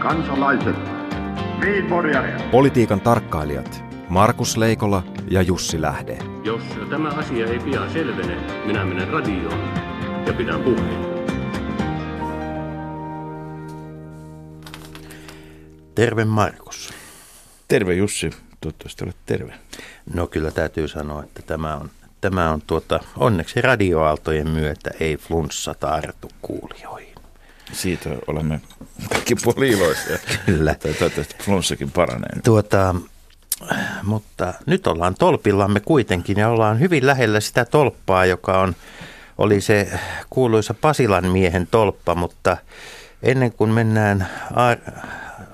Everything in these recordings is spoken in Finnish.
kansalaiset, Politiikan tarkkailijat Markus Leikola ja Jussi Lähde. Jos tämä asia ei pian selvene, minä menen radioon ja pidän puheen. Terve Markus. Terve Jussi, toivottavasti olet terve. No kyllä täytyy sanoa, että tämä on, tämä on tuota, onneksi radioaaltojen myötä ei flunssa tartu kuulijoihin. Siitä olemme kaikki puoli iloisia. Kyllä. Tai toivottavasti flunssakin paranee. Tuota, mutta nyt ollaan tolpillamme kuitenkin ja ollaan hyvin lähellä sitä tolppaa, joka on, oli se kuuluisa Pasilan miehen tolppa, mutta ennen kuin mennään a-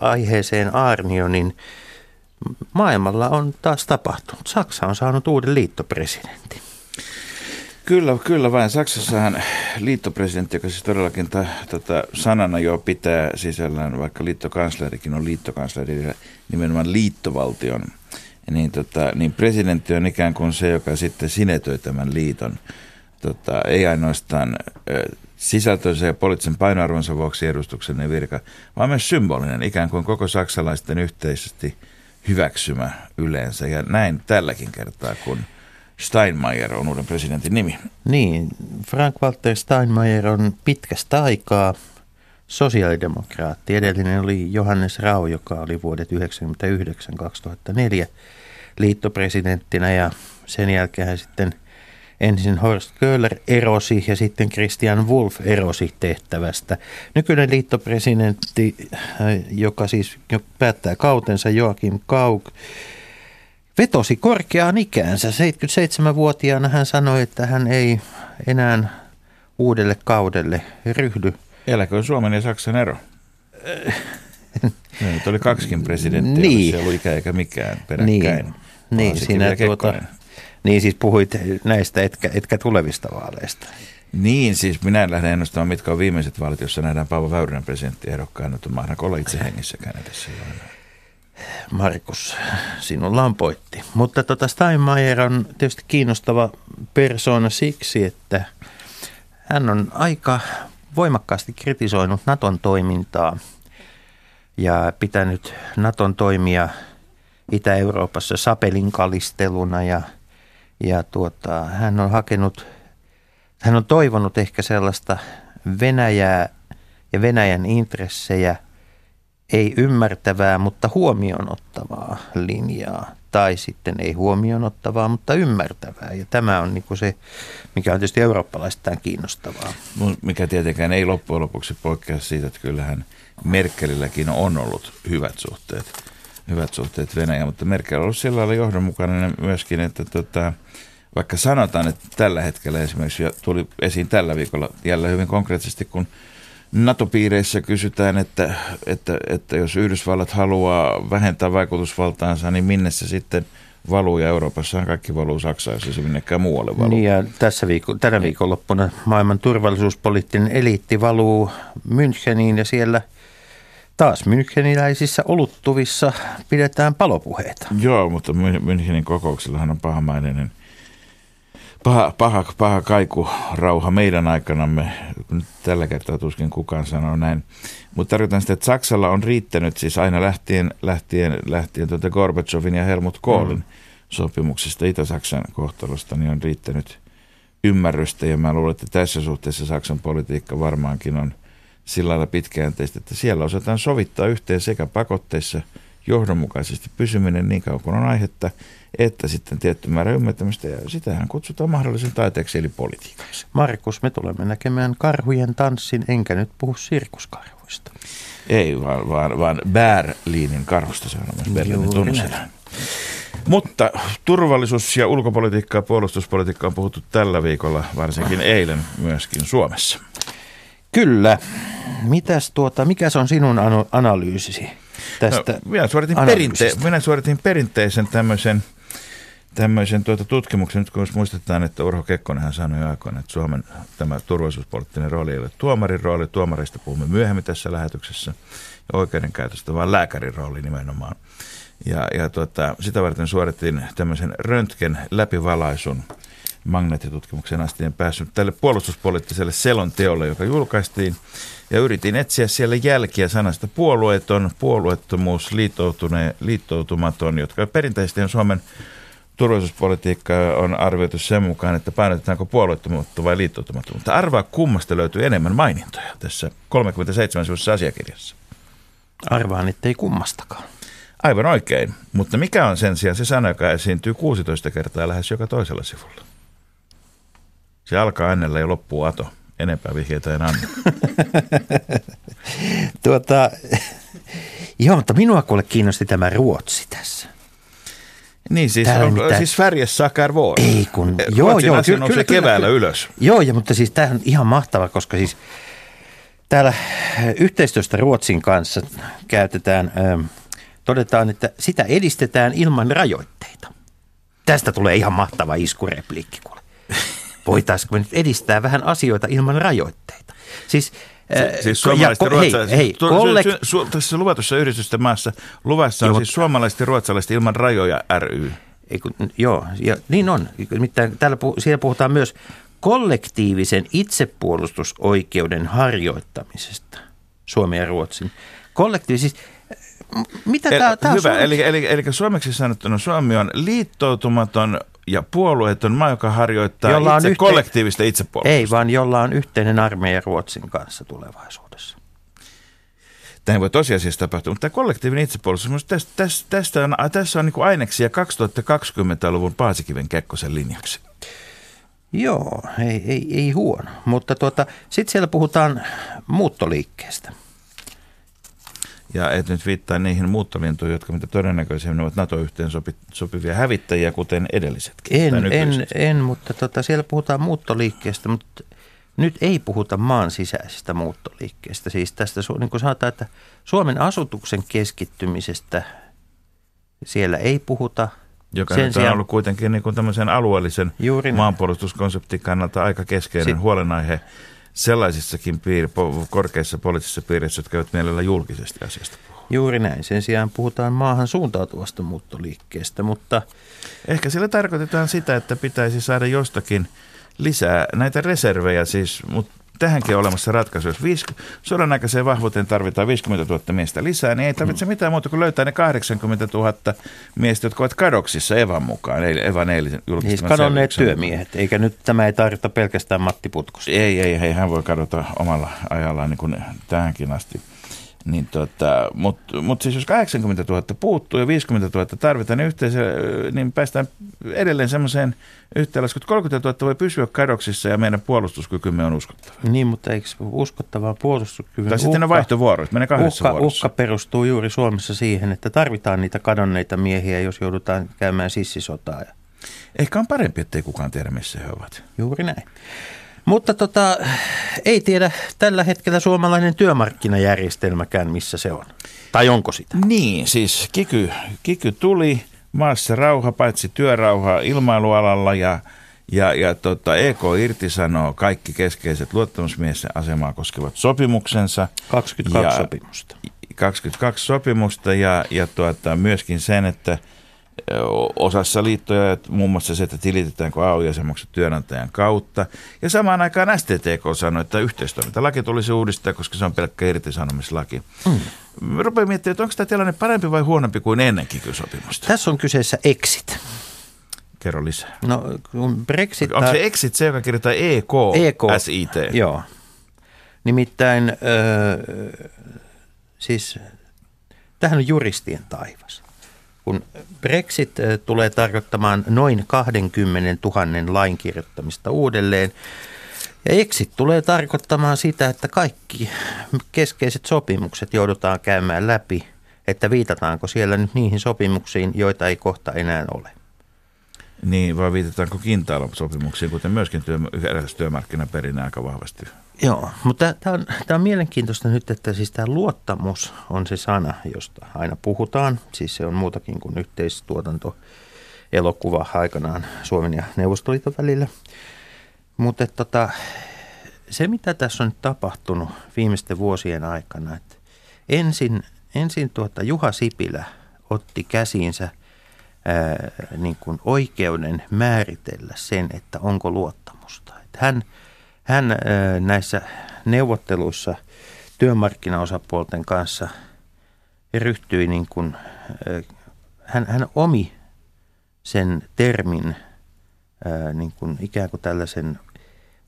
aiheeseen Arnio, niin maailmalla on taas tapahtunut. Saksa on saanut uuden liittopresidentin. Kyllä, kyllä vain. Saksassahan liittopresidentti, joka siis todellakin ta, tota, sanana jo pitää sisällään, vaikka liittokanslerikin on liittokansleri, nimenomaan liittovaltion, niin, tota, niin presidentti on ikään kuin se, joka sitten sinetöi tämän liiton. Tota, ei ainoastaan sisältöisen ja poliittisen painoarvonsa vuoksi edustuksellinen virka, vaan myös symbolinen, ikään kuin koko saksalaisten yhteisesti hyväksymä yleensä. Ja näin tälläkin kertaa, kun Steinmeier on uuden presidentin nimi. Niin, Frank-Walter Steinmeier on pitkästä aikaa sosiaalidemokraatti. Edellinen oli Johannes Rau, joka oli vuodet 1999-2004 liittopresidenttinä ja sen jälkeen hän sitten ensin Horst Köhler erosi ja sitten Christian Wolf erosi tehtävästä. Nykyinen liittopresidentti, joka siis päättää kautensa Joakim Kauk, vetosi korkeaan ikäänsä. 77-vuotiaana hän sanoi, että hän ei enää uudelle kaudelle ryhdy. Eläköön Suomen ja Saksan ero? Nyt oli kaksikin presidenttiä, Niin. se ei ollut ikä eikä mikään peräkkäin. Niin, niin siinä tuota, niin siis puhuit näistä etkä, etkä tulevista vaaleista. Niin, siis minä en lähde ennustamaan, mitkä on viimeiset vaalit, jossa nähdään Paavo Väyrynen presidenttiehdokkaan. On mahdanko olla itse hengissäkään edes silloin. Markus, sinulla on pointti. Mutta tota Steinmeier on tietysti kiinnostava persoona siksi, että hän on aika voimakkaasti kritisoinut Naton toimintaa ja pitänyt Naton toimia Itä-Euroopassa sapelinkalisteluna ja, ja tuota, hän on hakenut, hän on toivonut ehkä sellaista Venäjää ja Venäjän intressejä ei ymmärtävää, mutta huomioon ottavaa linjaa. Tai sitten ei huomioon ottavaa, mutta ymmärtävää. Ja tämä on niin se, mikä on tietysti eurooppalaistaan kiinnostavaa. Mikä tietenkään ei loppujen lopuksi poikkea siitä, että kyllähän Merkelilläkin on ollut hyvät suhteet, hyvät suhteet Venäjään, mutta Merkel on ollut sillä lailla johdonmukainen myöskin, että tota, vaikka sanotaan, että tällä hetkellä esimerkiksi tuli esiin tällä viikolla jälleen hyvin konkreettisesti, kun NATO-piireissä kysytään, että, että, että jos Yhdysvallat haluaa vähentää vaikutusvaltaansa, niin minne se sitten valuu, ja Euroopassahan kaikki valuu Saksaan, jos ei se minnekään muualle valuu. Niin ja tässä viikko, tänä viikonloppuna maailman turvallisuuspoliittinen eliitti valuu Müncheniin ja siellä taas Müncheniläisissä oluttuvissa pidetään palopuheita. Joo, mutta Mün- Münchenin kokouksellahan on pahamainen paha, paha, paha kaiku rauha meidän aikanamme. Nyt Tällä kertaa tuskin kukaan sanoo näin. Mutta tarkoitan sitä, että Saksalla on riittänyt siis aina lähtien, lähtien, lähtien tuota Gorbachevin ja Helmut Kohlin mm. sopimuksesta Itä-Saksan kohtalosta, niin on riittänyt ymmärrystä. Ja mä luulen, että tässä suhteessa Saksan politiikka varmaankin on sillä lailla pitkäjänteistä, että siellä osataan sovittaa yhteen sekä pakotteissa johdonmukaisesti pysyminen niin kauan kuin on aihetta, että sitten tietty määrä ymmärtämistä, ja sitähän kutsutaan mahdollisen taiteeksi, eli politiikaksi. Markus, me tulemme näkemään karhujen tanssin, enkä nyt puhu sirkuskarhuista. Ei, vaan, vaan, vaan Berliinin karhusta, se on myös Berliinin. Mutta turvallisuus- ja ulkopolitiikkaa ja puolustuspolitiikkaa on puhuttu tällä viikolla, varsinkin eilen myöskin Suomessa. Kyllä. Mitäs tuota, mikä on sinun analyysisi tästä No, minä, suoritin perinte- minä suoritin perinteisen tämmöisen, tämmöisen tuota tutkimuksen, nyt kun muistetaan, että Urho Kekkonenhan sanoi jo aikoina, että Suomen tämä turvallisuuspoliittinen rooli ei ole tuomarin rooli, tuomarista puhumme myöhemmin tässä lähetyksessä, ja oikeudenkäytöstä, vaan lääkärin rooli nimenomaan. Ja, ja tuota, sitä varten suoritin tämmöisen röntgen läpivalaisun magneettitutkimuksen asti en päässyt tälle puolustuspoliittiselle selonteolle, joka julkaistiin. Ja yritin etsiä siellä jälkiä sanasta puolueeton, puolueettomuus, liittoutumaton, jotka perinteisesti on Suomen turvallisuuspolitiikka on arvioitu sen mukaan, että painotetaanko puolueettomuutta vai liittoutumattomuutta. Arvaa kummasta löytyy enemmän mainintoja tässä 37 sivuisessa asiakirjassa. Arvaan, ettei kummastakaan. Aivan oikein, mutta mikä on sen sijaan se sana, joka esiintyy 16 kertaa lähes joka toisella sivulla? Se alkaa äänellä ja loppuu ato. Enempää vihjeitä en anna. tuota, joo, mutta minua kuule kiinnosti tämä Ruotsi tässä. Niin siis, on, mitään... siis Färjes Sakar Vuor. Ei kun, joo, Ruotsin joo, kyllä, kyllä, keväällä kyllä, ylös. Joo, ja, mutta siis tämä on ihan mahtava, koska siis täällä yhteistyöstä Ruotsin kanssa käytetään, ähm, todetaan, että sitä edistetään ilman rajoitteita. Tästä tulee ihan mahtava iskurepliikki kuule. Voitaisiinko me nyt edistää vähän asioita ilman rajoitteita? Siis Si- siis suomalaiset ja, ruotsalaiset, hei, hei, kollek- su, su, tässä luvatussa maassa luvassa on joo, siis suomalaiset ja ruotsalaiset ilman rajoja ry. Ei, kun, joo, ja, niin on. Nimittäin täällä puh- siellä puhutaan myös kollektiivisen itsepuolustusoikeuden harjoittamisesta Suomen ja Ruotsin. Kollektiivis, siis, mitä tämä, tämä Hyvä, eli, eli, eli suomeksi sanottuna Suomi on liittoutumaton ja puolueeton maa, joka harjoittaa jolla itse, on yhteen... kollektiivista itsepuolustusta. Ei, vaan jolla on yhteinen armeija Ruotsin kanssa tulevaisuudessa. Tämä voi tosiasiassa tapahtua, mutta tämä kollektiivinen itsepuolustus, tästä, tästä, tästä on, tässä on niin aineksia 2020-luvun Paasikiven Kekkosen linjaksi. Joo, ei, ei, ei huono. Mutta tuota, sitten siellä puhutaan muuttoliikkeestä. Ja et nyt viittaa niihin muuttolintuihin, jotka mitä todennäköisemmin ovat NATO-yhteen sopi, sopivia hävittäjiä, kuten edellisetkin. En, en, en, mutta tota, siellä puhutaan muuttoliikkeestä, mutta nyt ei puhuta maan sisäisestä muuttoliikkeestä. Siis tästä, niin kuin sanotaan, että Suomen asutuksen keskittymisestä siellä ei puhuta. Joka Sen nyt on ollut kuitenkin niin kuin tämmöisen alueellisen maanpuolustuskonseptin kannalta aika keskeinen si- huolenaihe sellaisissakin piir- korkeissa poliittisissa piireissä, jotka eivät mielellä julkisesti asiasta. Juuri näin. Sen sijaan puhutaan maahan suuntautuvasta muuttoliikkeestä, mutta... Ehkä sillä tarkoitetaan sitä, että pitäisi saada jostakin lisää näitä reservejä siis, mutta tähänkin on olemassa ratkaisu. Jos viis, sodan aikaiseen vahvuuteen tarvitaan 50 000 miestä lisää, niin ei tarvitse mm. mitään muuta kuin löytää ne 80 000 miestä, jotka ovat kadoksissa Evan mukaan, Evan eilisen julkistamassa. Siis kadonneet työmiehet, eikä nyt tämä ei tarvita pelkästään Matti Putkosta. Ei, ei, ei, hän voi kadota omalla ajallaan niin kuin tähänkin asti. Niin tota, Mutta mut siis jos 80 000 puuttuu ja 50 000 tarvitaan, niin, yhteensä, niin päästään edelleen semmoiseen yhteenlaskuun, että 30 000 voi pysyä kadoksissa ja meidän puolustuskykymme on uskottava. Niin, mutta eikö uskottavaa puolustuskykyä? Tai sitten ne vaihtovuorot, menee kahdessa uhka, vuorossa. Uhka perustuu juuri Suomessa siihen, että tarvitaan niitä kadonneita miehiä, jos joudutaan käymään sissisotaa. Ehkä on parempi, ettei kukaan tiedä, missä he ovat. Juuri näin. Mutta tota, ei tiedä tällä hetkellä suomalainen työmarkkinajärjestelmäkään, missä se on. Tai onko sitä? Niin, siis kiky, kiky tuli, maassa rauha, paitsi työrauha ilmailualalla ja, ja, ja tota, EK irtisanoo kaikki keskeiset luottamusmiesten asemaa koskevat sopimuksensa. 22 ja, sopimusta. 22 sopimusta ja, ja tuota, myöskin sen, että – osassa liittoja, muun muassa se, että tilitetäänkö AY-jäsenmaksut työnantajan kautta. Ja samaan aikaan STTK sanoi, että yhteistoimintalaki tulisi uudistaa, koska se on pelkkä irtisanomislaki. Mm. Rupean miettimään, että onko tämä tilanne parempi vai huonompi kuin ennenkin sopimusta Tässä on kyseessä exit. Kerro lisää. No, kun Brexit... Onko se exit se, joka kirjoittaa EK, EK SIT? Joo. Nimittäin, äh, siis tähän on juristien taivas kun Brexit tulee tarkoittamaan noin 20 000 lain kirjoittamista uudelleen, ja exit tulee tarkoittamaan sitä, että kaikki keskeiset sopimukset joudutaan käymään läpi, että viitataanko siellä nyt niihin sopimuksiin, joita ei kohta enää ole. Niin, vai viitataanko kintaalosopimuksiin, kuten myöskin työ, eräs työmarkkinaperinne aika vahvasti Joo, mutta tämä on, on mielenkiintoista nyt, että siis tämä luottamus on se sana, josta aina puhutaan. Siis se on muutakin kuin yhteistuotanto elokuva aikanaan Suomen ja Neuvostoliiton välillä. Mutta tota, se, mitä tässä on nyt tapahtunut viimeisten vuosien aikana, että ensin, ensin tuota Juha Sipilä otti käsiinsä ää, niin kuin oikeuden määritellä sen, että onko luottamusta. Hän hän ää, näissä neuvotteluissa työmarkkinaosapuolten kanssa ryhtyi niin kuin, ää, hän, hän omi sen termin ää, niin kuin ikään kuin tällaisen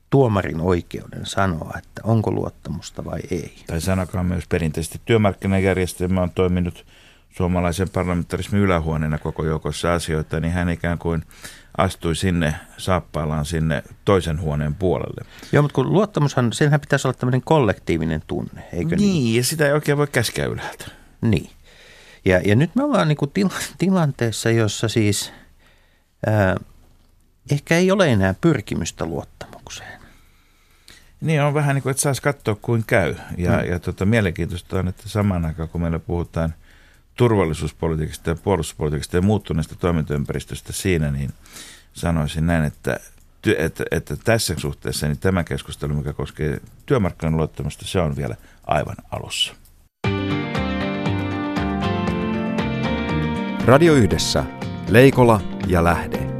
tuomarin oikeuden sanoa, että onko luottamusta vai ei. Tai sanokaa myös perinteisesti työmarkkinajärjestelmä on toiminut suomalaisen parlamentarismin ylähuoneena koko joukossa asioita, niin hän ikään kuin astui sinne saappaillaan sinne toisen huoneen puolelle. Joo, mutta kun luottamushan, senhän pitäisi olla tämmöinen kollektiivinen tunne, eikö niin? Niin, ja sitä ei oikein voi käskeä ylhäältä. Niin. Ja, ja nyt me ollaan niin kuin tila, tilanteessa, jossa siis ää, ehkä ei ole enää pyrkimystä luottamukseen. Niin on vähän niin kuin, että saisi katsoa kuin käy. Ja, hmm. ja tota, mielenkiintoista on, että samaan aikaan kun meillä puhutaan turvallisuuspolitiikasta ja puolustuspolitiikasta ja muuttuneesta toimintaympäristöstä siinä, niin sanoisin näin, että, että, että tässä suhteessa niin tämä keskustelu, mikä koskee työmarkkinoiden luottamusta, se on vielä aivan alussa. Radio Yhdessä. Leikola ja Lähde.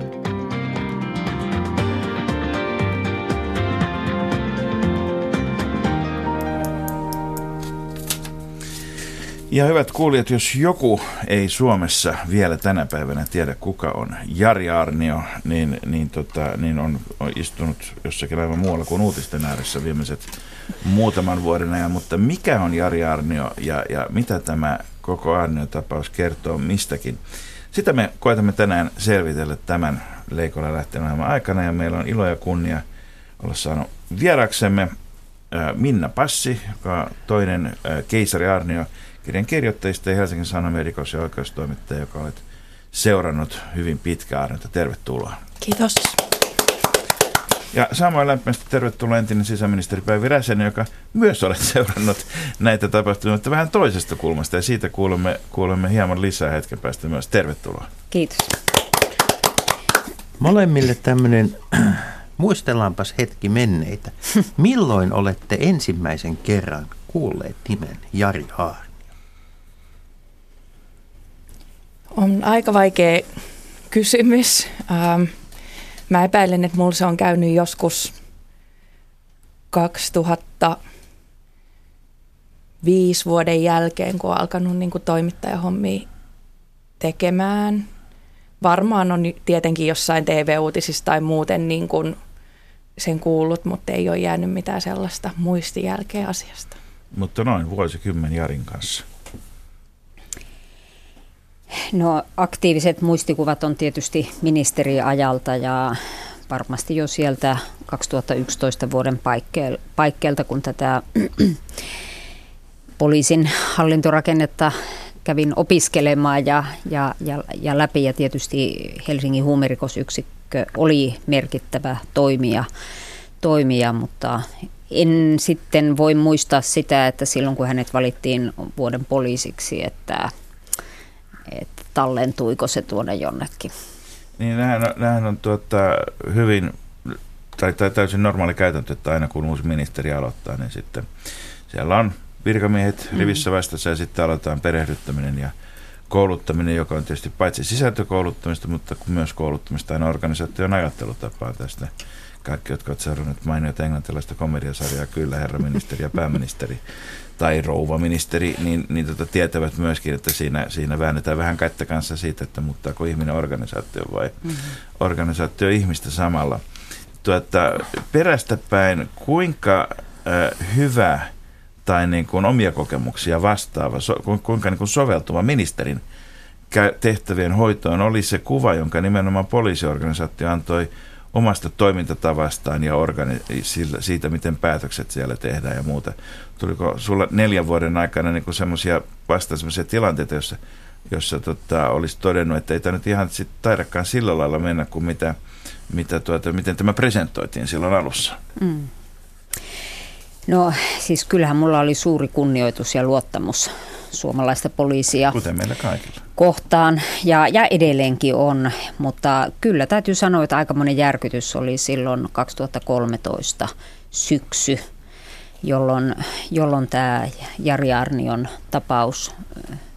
Ja hyvät kuulijat, jos joku ei Suomessa vielä tänä päivänä tiedä, kuka on Jari Arnio, niin, niin, tota, niin on, on istunut jossakin aivan muualla kuin uutisten ääressä viimeiset muutaman vuoden ajan. Mutta mikä on Jari Arnio ja, ja mitä tämä koko Arnio-tapaus kertoo mistäkin? Sitä me koetamme tänään selvitellä tämän Leikolla lähteneen aikana ja meillä on ilo ja kunnia olla saanut vieraksemme Minna Passi, joka on toinen keisari Arnio kirjan kirjoittajista ja Helsingin Sanomien rikos- ja oikeustoimittaja, joka olet seurannut hyvin pitkään Arnota. Tervetuloa. Kiitos. Ja samoin lämpimästi tervetuloa entinen sisäministeri Päivi Räsänen, joka myös olet seurannut näitä tapahtumia, mutta vähän toisesta kulmasta. Ja siitä kuulemme, kuulemme hieman lisää hetken päästä myös. Tervetuloa. Kiitos. Molemmille tämmöinen, muistellaanpas hetki menneitä. Milloin olette ensimmäisen kerran kuulleet nimen Jari Haar? On aika vaikea kysymys. Ähm, mä epäilen, että mulla se on käynyt joskus 2005 vuoden jälkeen, kun on alkanut niin kuin toimittajahommia tekemään. Varmaan on tietenkin jossain TV-uutisissa tai muuten niin kuin sen kuullut, mutta ei ole jäänyt mitään sellaista muistijälkeä asiasta. Mutta noin vuosikymmen Jarin kanssa. No aktiiviset muistikuvat on tietysti ministeriajalta ja varmasti jo sieltä 2011 vuoden paikkeelta, kun tätä poliisin hallintorakennetta kävin opiskelemaan ja, ja, ja, ja läpi. Ja tietysti Helsingin huumerikosyksikkö oli merkittävä toimija, toimija, mutta en sitten voi muistaa sitä, että silloin kun hänet valittiin vuoden poliisiksi, että että tallentuiko se tuonne jonnekin. Niin, nämähän on, nämähän on tuota, hyvin, tai, tai täysin normaali käytäntö, että aina kun uusi ministeri aloittaa, niin sitten siellä on virkamiehet mm. rivissä vastassa ja sitten aloitetaan perehdyttäminen ja kouluttaminen, joka on tietysti paitsi sisältökouluttamista, mutta myös kouluttamista aina organisaation ajattelutapaa tästä. Kaikki, jotka ovat seuranneet mainiota englantilaista komediasarjaa, kyllä herra ministeri ja pääministeri, tai rouva ministeri, niin, niin tota, tietävät myöskin, että siinä, siinä väännetään vähän kättä kanssa siitä, että muuttaako ihminen organisaatio vai mm-hmm. organisaatio ihmistä samalla. Tuota, perästä päin, kuinka äh, hyvä tai niin kuin omia kokemuksia vastaava, so, kuinka niin kuin soveltuva ministerin tehtävien hoitoon oli se kuva, jonka nimenomaan poliisiorganisaatio antoi omasta toimintatavastaan ja organi- siitä, miten päätökset siellä tehdään ja muuta. Tuliko sulla neljän vuoden aikana niin semmoisia vasta semmoisia tilanteita, jossa, jossa tota, olisi todennut, että ei tämä nyt ihan sit taidakaan sillä lailla mennä kuin mitä, mitä tuota, miten tämä presentoitiin silloin alussa? Mm. No siis kyllähän mulla oli suuri kunnioitus ja luottamus suomalaista poliisia Kuten meillä kaikilla. kohtaan ja, ja edelleenkin on, mutta kyllä täytyy sanoa, että aika monen järkytys oli silloin 2013 syksy, jolloin, jolloin tämä Jari Arnion tapaus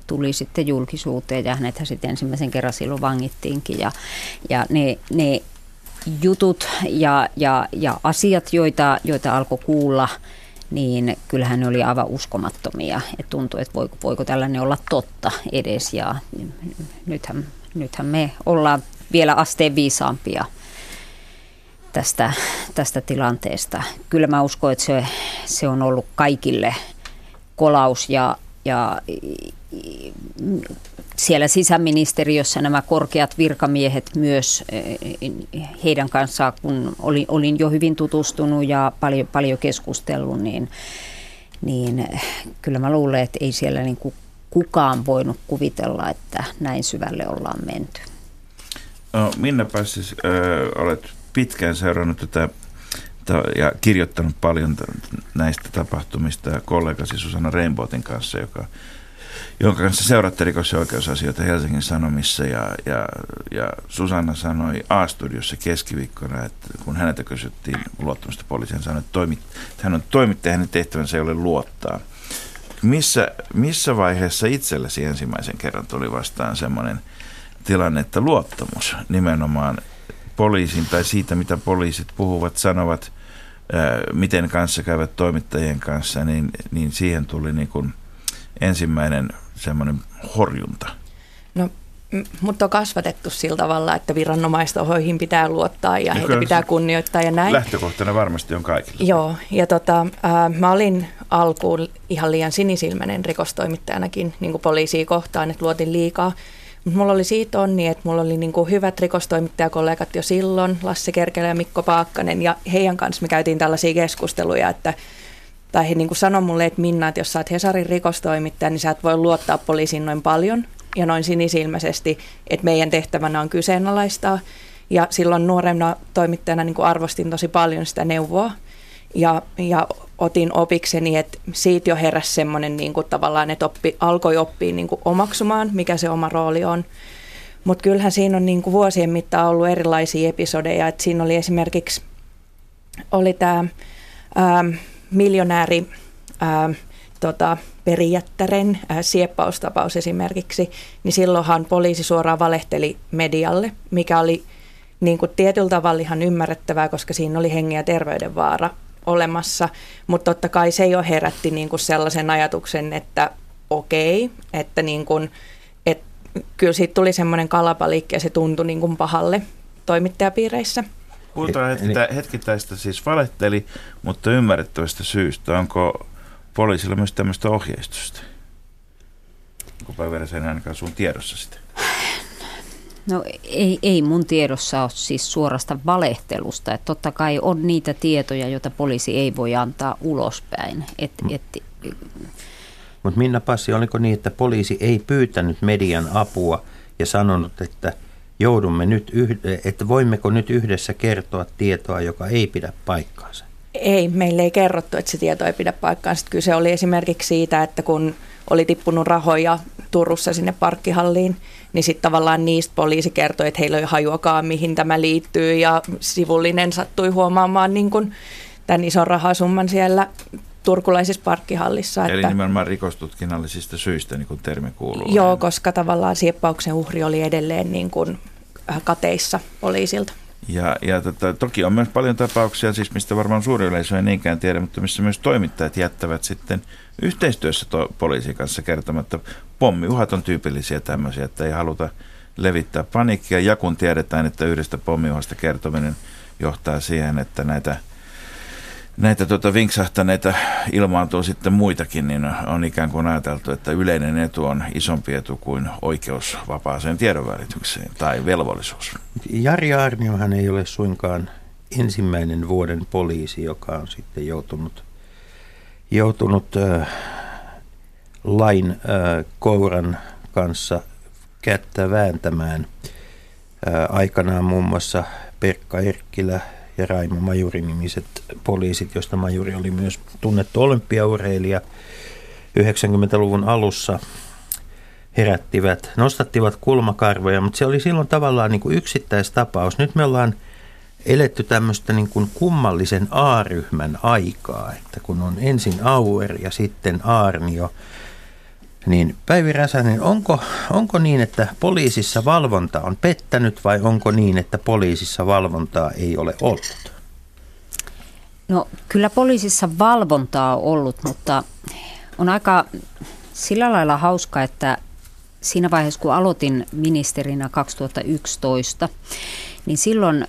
tuli sitten julkisuuteen ja hänethän sitten ensimmäisen kerran silloin vangittiinkin. Ja, ja ne, ne jutut ja, ja, ja asiat, joita, joita alkoi kuulla, niin kyllähän ne oli aivan uskomattomia. Et tuntui, että voiko, voiko tällainen olla totta edes. Ja nythän, nythän me ollaan vielä asteen viisaampia tästä, tästä tilanteesta. Kyllä mä uskon, että se, se on ollut kaikille kolaus ja, ja siellä sisäministeriössä nämä korkeat virkamiehet myös heidän kanssaan, kun olin, olin jo hyvin tutustunut ja paljon, paljon keskustellut, niin, niin kyllä mä luulen, että ei siellä niin kuin kukaan voinut kuvitella, että näin syvälle ollaan menty. No, Minna Passis, äh, olet pitkään seurannut tätä ja kirjoittanut paljon näistä tapahtumista kollegasi Susanna Rainbowtin kanssa, joka, jonka kanssa seuratte rikos- ja oikeusasioita Helsingin Sanomissa. Ja, ja, ja Susanna sanoi A-studiossa keskiviikkona, että kun häneltä kysyttiin luottamusta poliisiin, sanoi, että, toimit, että hän on toimittaja, hänen tehtävänsä ei ole luottaa. Missä, missä vaiheessa itsellesi ensimmäisen kerran tuli vastaan semmoinen tilanne, että luottamus nimenomaan poliisin tai siitä, mitä poliisit puhuvat, sanovat, miten kanssa käyvät toimittajien kanssa, niin, niin siihen tuli niin kuin ensimmäinen semmoinen horjunta. No, mutta on kasvatettu sillä tavalla, että viranomaistohoihin pitää luottaa ja, heitä pitää kunnioittaa ja näin. Lähtökohtana varmasti on kaikilla. Joo, ja tota, äh, mä olin alkuun ihan liian sinisilmäinen rikostoimittajanakin niin kuin poliisia kohtaan, että luotin liikaa. Mutta mulla oli siitä onni, että mulla oli niinku hyvät rikostoimittajakollegat jo silloin, Lasse Kerkelä ja Mikko Paakkanen, ja heidän kanssa me käytiin tällaisia keskusteluja, että tai he niinku sanoi mulle, että Minna, että jos sä oot Hesarin rikostoimittaja, niin sä et voi luottaa poliisiin noin paljon ja noin sinisilmäisesti, että meidän tehtävänä on kyseenalaistaa. Ja silloin nuorena toimittajana niin arvostin tosi paljon sitä neuvoa ja, ja otin opikseni, että siitä jo heräsi semmoinen niin kuin tavallaan, että oppi, alkoi oppia niin kuin omaksumaan, mikä se oma rooli on. Mutta kyllähän siinä on niin kuin vuosien mittaan ollut erilaisia episodeja. Et siinä oli esimerkiksi oli tämä miljonääri ää, tota, perijättären ää, sieppaustapaus esimerkiksi, niin silloinhan poliisi suoraan valehteli medialle, mikä oli niin kuin tietyllä tavalla ihan ymmärrettävää, koska siinä oli hengen ja terveyden vaara olemassa, mutta totta kai se jo herätti niin kuin sellaisen ajatuksen, että okei, että niin kuin, et, kyllä siitä tuli semmoinen kalapaliikki ja se tuntui niin kuin pahalle toimittajapiireissä. Puhutaan hetki, hetki tästä siis valehteli, mutta ymmärrettävästä syystä. Onko poliisilla myös tämmöistä ohjeistusta? Onko päivänä sen ainakaan sun tiedossa sitä? No ei, ei mun tiedossa ole siis suorasta valehtelusta. Että totta kai on niitä tietoja, joita poliisi ei voi antaa ulospäin. Et, mm. et, Mutta Minna Passi, oliko niin, että poliisi ei pyytänyt median apua ja sanonut, että joudumme nyt, yhd- että voimmeko nyt yhdessä kertoa tietoa, joka ei pidä paikkaansa? Ei, meille ei kerrottu, että se tieto ei pidä paikkaansa. Kyse oli esimerkiksi siitä, että kun oli tippunut rahoja Turussa sinne parkkihalliin, niin sitten tavallaan niistä poliisi kertoi, että heillä ei hajuakaan, mihin tämä liittyy, ja sivullinen sattui huomaamaan niin kun tämän ison rahasumman siellä turkulaisessa parkkihallissa. Eli että, nimenomaan rikostutkinnallisista syistä, niin kuin termi kuuluu. Joo, koska tavallaan sieppauksen uhri oli edelleen niin kuin kateissa poliisilta. Ja, ja tota, toki on myös paljon tapauksia, siis mistä varmaan suuri yleisö ei niinkään tiedä, mutta missä myös toimittajat jättävät sitten yhteistyössä to- poliisin kanssa kertomatta. Pommiuhat on tyypillisiä tämmöisiä, että ei haluta levittää paniikkia. Ja kun tiedetään, että yhdestä pommiuhasta kertominen johtaa siihen, että näitä – näitä tuota vinksahtaneita ilmaantuu sitten muitakin, niin on ikään kuin ajateltu, että yleinen etu on isompi etu kuin oikeus vapaaseen tiedonvälitykseen tai velvollisuus. Jari Arniohan ei ole suinkaan ensimmäinen vuoden poliisi, joka on sitten joutunut, joutunut äh, lain äh, kouran kanssa kättä vääntämään. Äh, aikanaan muun muassa Pekka Erkkilä ja Raimo Majuri-nimiset poliisit, joista Majuri oli myös tunnettu olympiaurheilija 90-luvun alussa herättivät, nostattivat kulmakarvoja, mutta se oli silloin tavallaan niin kuin yksittäistapaus. Nyt me ollaan eletty tämmöistä niin kuin kummallisen A-ryhmän aikaa, että kun on ensin Auer ja sitten Aarnio, Niin Päivi Räsänen, onko, onko niin, että poliisissa valvonta on pettänyt vai onko niin, että poliisissa valvontaa ei ole ollut? No kyllä poliisissa valvontaa on ollut, mutta on aika sillä lailla hauska, että siinä vaiheessa kun aloitin ministerinä 2011, niin silloin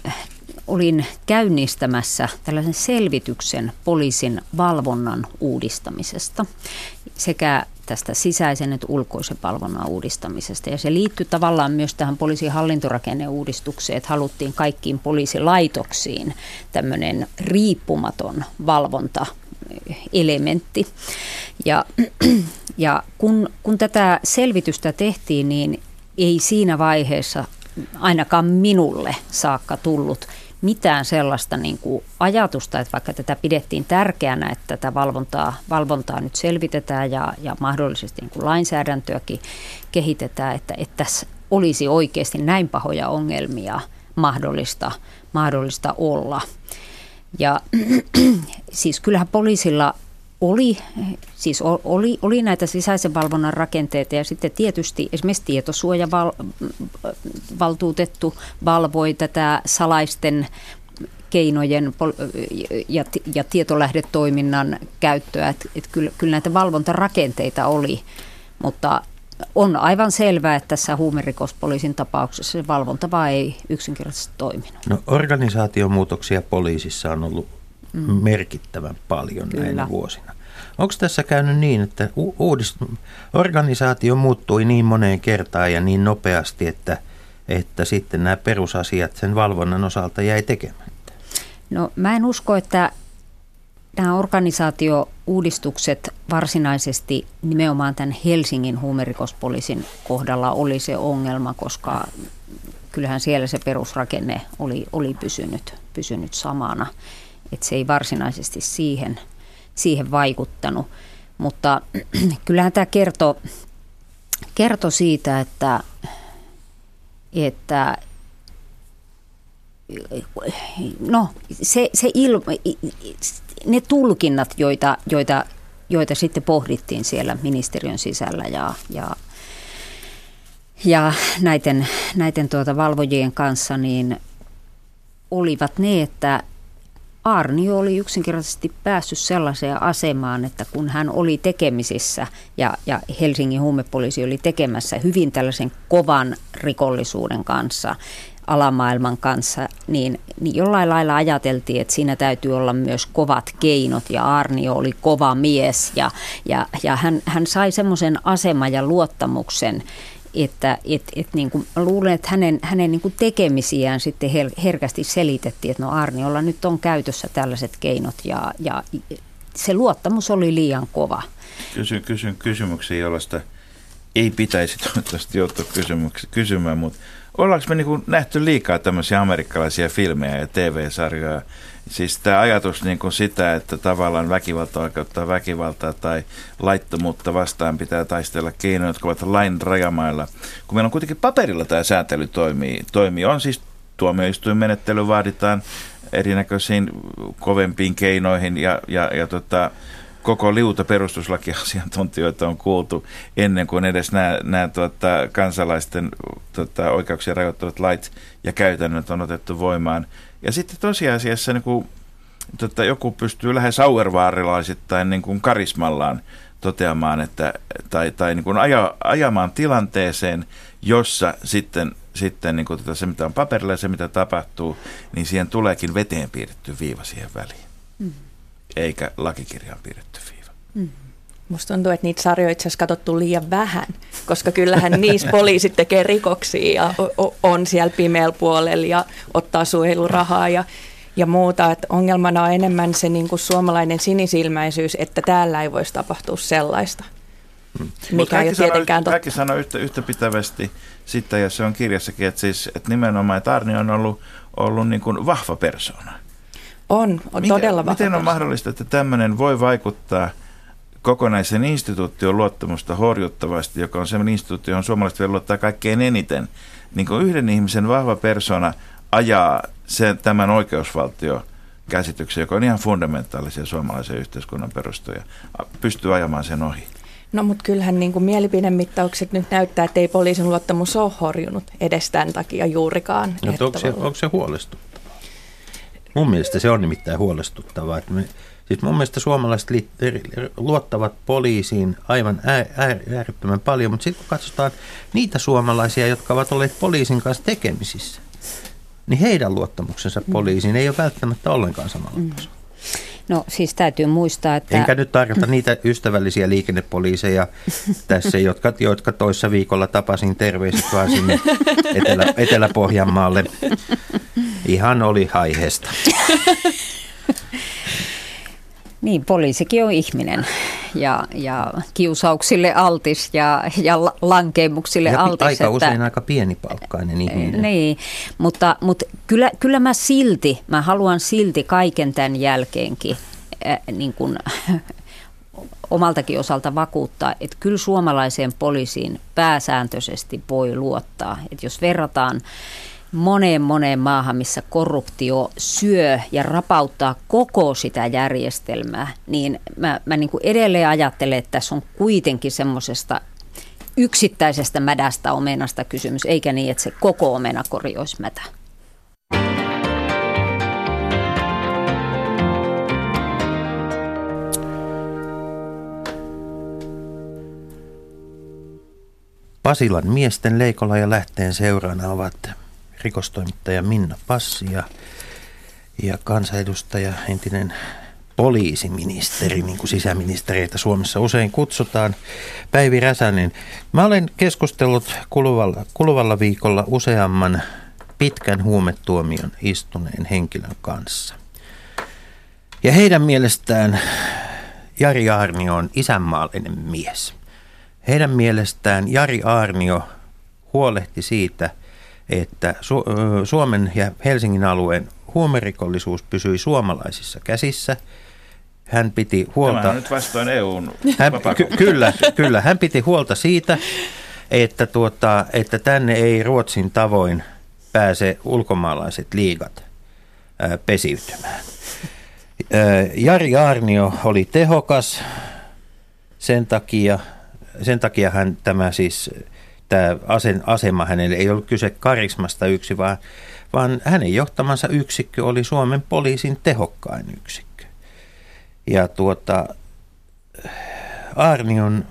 olin käynnistämässä tällaisen selvityksen poliisin valvonnan uudistamisesta sekä tästä sisäisen että ulkoisen valvonnan uudistamisesta. Ja se liittyy tavallaan myös tähän poliisin hallintorakenneuudistukseen, että haluttiin kaikkiin poliisilaitoksiin tämmöinen riippumaton valvonta elementti. Ja, ja kun, kun tätä selvitystä tehtiin, niin ei siinä vaiheessa ainakaan minulle saakka tullut mitään sellaista niin kuin ajatusta, että vaikka tätä pidettiin tärkeänä, että tätä valvontaa, valvontaa nyt selvitetään ja, ja mahdollisesti niin kuin lainsäädäntöäkin kehitetään, että, että tässä olisi oikeasti näin pahoja ongelmia mahdollista, mahdollista olla. Ja siis kyllähän poliisilla oli, siis oli, oli näitä sisäisen valvonnan rakenteita ja sitten tietysti esimerkiksi tietosuojavaltuutettu valvoi tätä salaisten keinojen ja, ja tietolähdetoiminnan käyttöä. Että et kyllä, kyllä näitä valvontarakenteita oli, mutta on aivan selvää, että tässä huumerikospoliisin tapauksessa se valvonta vaan ei yksinkertaisesti toiminut. No organisaatiomuutoksia poliisissa on ollut mm. merkittävän paljon Kyllä. näinä vuosina. Onko tässä käynyt niin, että uudist- organisaatio muuttui niin moneen kertaan ja niin nopeasti, että, että sitten nämä perusasiat sen valvonnan osalta jäi tekemättä? No mä en usko, että nämä organisaatiouudistukset varsinaisesti nimenomaan tämän Helsingin huumerikospoliisin kohdalla oli se ongelma, koska kyllähän siellä se perusrakenne oli, oli pysynyt, pysynyt samana että se ei varsinaisesti siihen, siihen vaikuttanut. Mutta kyllähän tämä kertoo kerto siitä, että, että no, se, se ilma, ne tulkinnat, joita, joita, joita sitten pohdittiin siellä ministeriön sisällä ja, ja, ja näiden, näiden tuota valvojien kanssa, niin olivat ne, että Arnio oli yksinkertaisesti päässyt sellaiseen asemaan, että kun hän oli tekemisissä ja, ja Helsingin huumepoliisi oli tekemässä hyvin tällaisen kovan rikollisuuden kanssa, alamaailman kanssa, niin, niin jollain lailla ajateltiin, että siinä täytyy olla myös kovat keinot ja Arnio oli kova mies ja, ja, ja hän, hän sai semmoisen aseman ja luottamuksen, että et, et niin kuin, luulen, että hänen, hänen niin kuin tekemisiään sitten her, herkästi selitettiin, että no Arniolla nyt on käytössä tällaiset keinot ja, ja se luottamus oli liian kova. Kysyn, kysyn kysymyksiä, jollaista ei pitäisi toivottavasti joutua kysymään, mutta ollaanko me niin nähty liikaa tämmöisiä amerikkalaisia filmejä ja TV-sarjoja, Siis tämä ajatus niin kuin sitä, että tavallaan väkivalta oikeuttaa väkivaltaa tai laittomuutta vastaan pitää taistella keinoja, jotka ovat lain rajamailla. Kun meillä on kuitenkin paperilla tämä säätely toimii, toimii. on siis tuomioistuinmenettely vaaditaan erinäköisiin kovempiin keinoihin ja, ja, ja tota, koko liuta perustuslakiasiantuntijoita on kuultu ennen kuin edes nämä, nämä tuota, kansalaisten tuota, oikeuksia rajoittavat lait ja käytännöt on otettu voimaan. Ja sitten tosiasiassa niin kuin, tota, joku pystyy lähes auervaarilaisittain niin kuin karismallaan toteamaan, että, tai, tai niin kuin aja, ajamaan tilanteeseen, jossa sitten, sitten niin kuin tota, se, mitä on paperilla ja se, mitä tapahtuu, niin siihen tuleekin veteen piirretty viiva siihen väliin, mm. eikä lakikirjaan piirretty viiva. Mm. Musta tuntuu, että niitä sarjoja itse asiassa katsottu liian vähän, koska kyllähän niissä poliisit tekee rikoksia ja on siellä pimeällä puolella ja ottaa suojelurahaa ja, ja muuta. Että ongelmana on enemmän se niin kuin suomalainen sinisilmäisyys, että täällä ei voisi tapahtua sellaista. Hmm. Mikä ei tietenkään totta. Kaikki sanoo yhtä, yhtä pitävästi sitten, ja se on kirjassakin, että, siis, että nimenomaan että Arni on ollut, ollut niin kuin vahva persona. On, on miten, todella vahva Miten on persona. mahdollista, että tämmöinen voi vaikuttaa – kokonaisen instituution luottamusta horjuttavasti, joka on sellainen instituutio, johon suomalaiset vielä luottaa kaikkein eniten, niin kuin yhden ihmisen vahva persona ajaa sen, tämän oikeusvaltio käsityksen, joka on ihan fundamentaalisia suomalaisen yhteiskunnan perustoja, pystyy ajamaan sen ohi. No mutta kyllähän niin kuin mielipidemittaukset nyt näyttää, että ei poliisin luottamus ole horjunut edes tämän takia juurikaan. No, onko, se, onko se huolestuttavaa? Mun mielestä se on nimittäin huolestuttavaa. Että me, siis mun mielestä suomalaiset luottavat poliisiin aivan äärettömän paljon, mutta sitten kun katsotaan niitä suomalaisia, jotka ovat olleet poliisin kanssa tekemisissä, niin heidän luottamuksensa poliisiin ei ole välttämättä ollenkaan samalla mm. tasolla. No siis täytyy muistaa, että... Enkä nyt tarkoita niitä ystävällisiä liikennepoliiseja tässä, jotka, jotka toissa viikolla tapasin terveiset vaan sinne Etelä, Etelä-Pohjanmaalle. Ihan oli aiheesta. Niin, poliisikin on ihminen ja, ja kiusauksille altis ja, ja lankemuksille ja altis. Aika että, usein aika pienipalkkainen ihminen. Niin, mutta, mutta kyllä, kyllä mä silti, mä haluan silti kaiken tämän jälkeenkin äh, niin kuin, omaltakin osalta vakuuttaa, että kyllä suomalaiseen poliisiin pääsääntöisesti voi luottaa. Että jos verrataan moneen moneen maahan, missä korruptio syö ja rapauttaa koko sitä järjestelmää, niin mä, mä niin kuin edelleen ajattelen, että tässä on kuitenkin semmoisesta yksittäisestä mädästä omenasta kysymys, eikä niin, että se koko omenakori olisi mätä. Pasilan miesten Leikola ja Lähteen seurana ovat rikostoimittaja Minna Passi ja, ja kansanedustaja, entinen poliisiministeri, niin kuin sisäministeriöitä Suomessa usein kutsutaan, Päivi Räsänen. Mä olen keskustellut kuluvalla, kuluvalla viikolla useamman pitkän huumetuomion istuneen henkilön kanssa. Ja heidän mielestään Jari Aarnio on isänmaallinen mies. Heidän mielestään Jari Aarnio huolehti siitä – että Su- Suomen ja Helsingin alueen huumerikollisuus pysyi suomalaisissa käsissä. Hän piti huolta... Tämä on nyt vastoin EUn hän, ky- Kyllä, kyllä. Hän piti huolta siitä, että, tuota, että tänne ei Ruotsin tavoin pääse ulkomaalaiset liigat ää, pesiytymään. Ää, Jari Arnio oli tehokas, sen takia, sen takia hän tämä siis tämä asema hänelle ei ollut kyse karismasta yksi, vaan, vaan hänen johtamansa yksikkö oli Suomen poliisin tehokkain yksikkö. Ja tuota, Arnion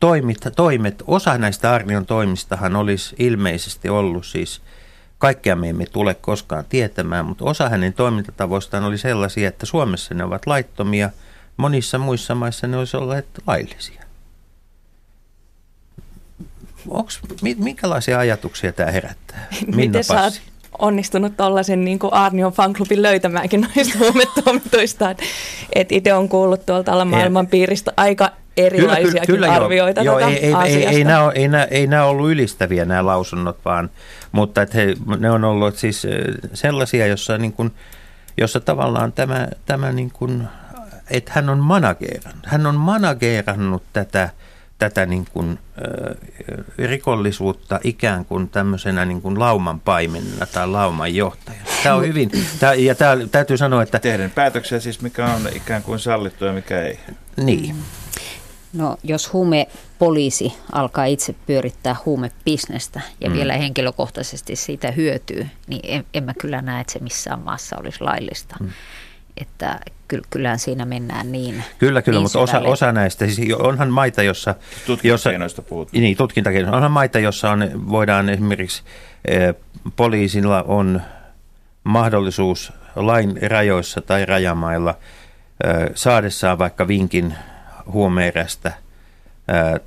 toimit, toimet, osa näistä Arnion toimistahan olisi ilmeisesti ollut siis, kaikkea me emme tule koskaan tietämään, mutta osa hänen toimintatavoistaan oli sellaisia, että Suomessa ne ovat laittomia, monissa muissa maissa ne olisi olleet laillisia. Onks, minkälaisia ajatuksia tämä herättää? Minna Miten sä oot onnistunut tuollaisen niin kuin Arnion fanklubin löytämäänkin noista huumetoimituista? Että itse on kuullut tuolta alla maailman piiristä aika erilaisia kyllä, kyllä, arvioita joo, tätä joo, ei, ei, ei, ei, nämä ole, ei, nämä, ei nämä ollut ylistäviä nämä lausunnot, vaan, mutta että he, ne on ollut siis sellaisia, jossa, niin kuin, jossa tavallaan tämä, tämä niin kuin, että hän on managerannut, hän on managerannut tätä – tätä niin kuin, äh, rikollisuutta ikään kuin tämmöisenä niin kuin lauman paimenena tai lauman johtajana. Tämä on hyvin, tämä, ja tämä, täytyy sanoa, että... Tehden päätöksiä siis, mikä on ikään kuin sallittu ja mikä ei. Niin. No jos huumepoliisi alkaa itse pyörittää huumebisnestä ja mm. vielä henkilökohtaisesti siitä hyötyy, niin en, en mä kyllä näe, että se missään maassa olisi laillista. Mm että kyllähän siinä mennään niin Kyllä, kyllä, niin mutta osa, osa näistä, siis onhan maita, jossa... Tutkintakeinoista puhutaan. Niin, tutkintakeinoista. Onhan maita, jossa on, voidaan esimerkiksi eh, poliisilla on mahdollisuus lain rajoissa tai rajamailla eh, saadessaan vaikka vinkin huumeerästä eh,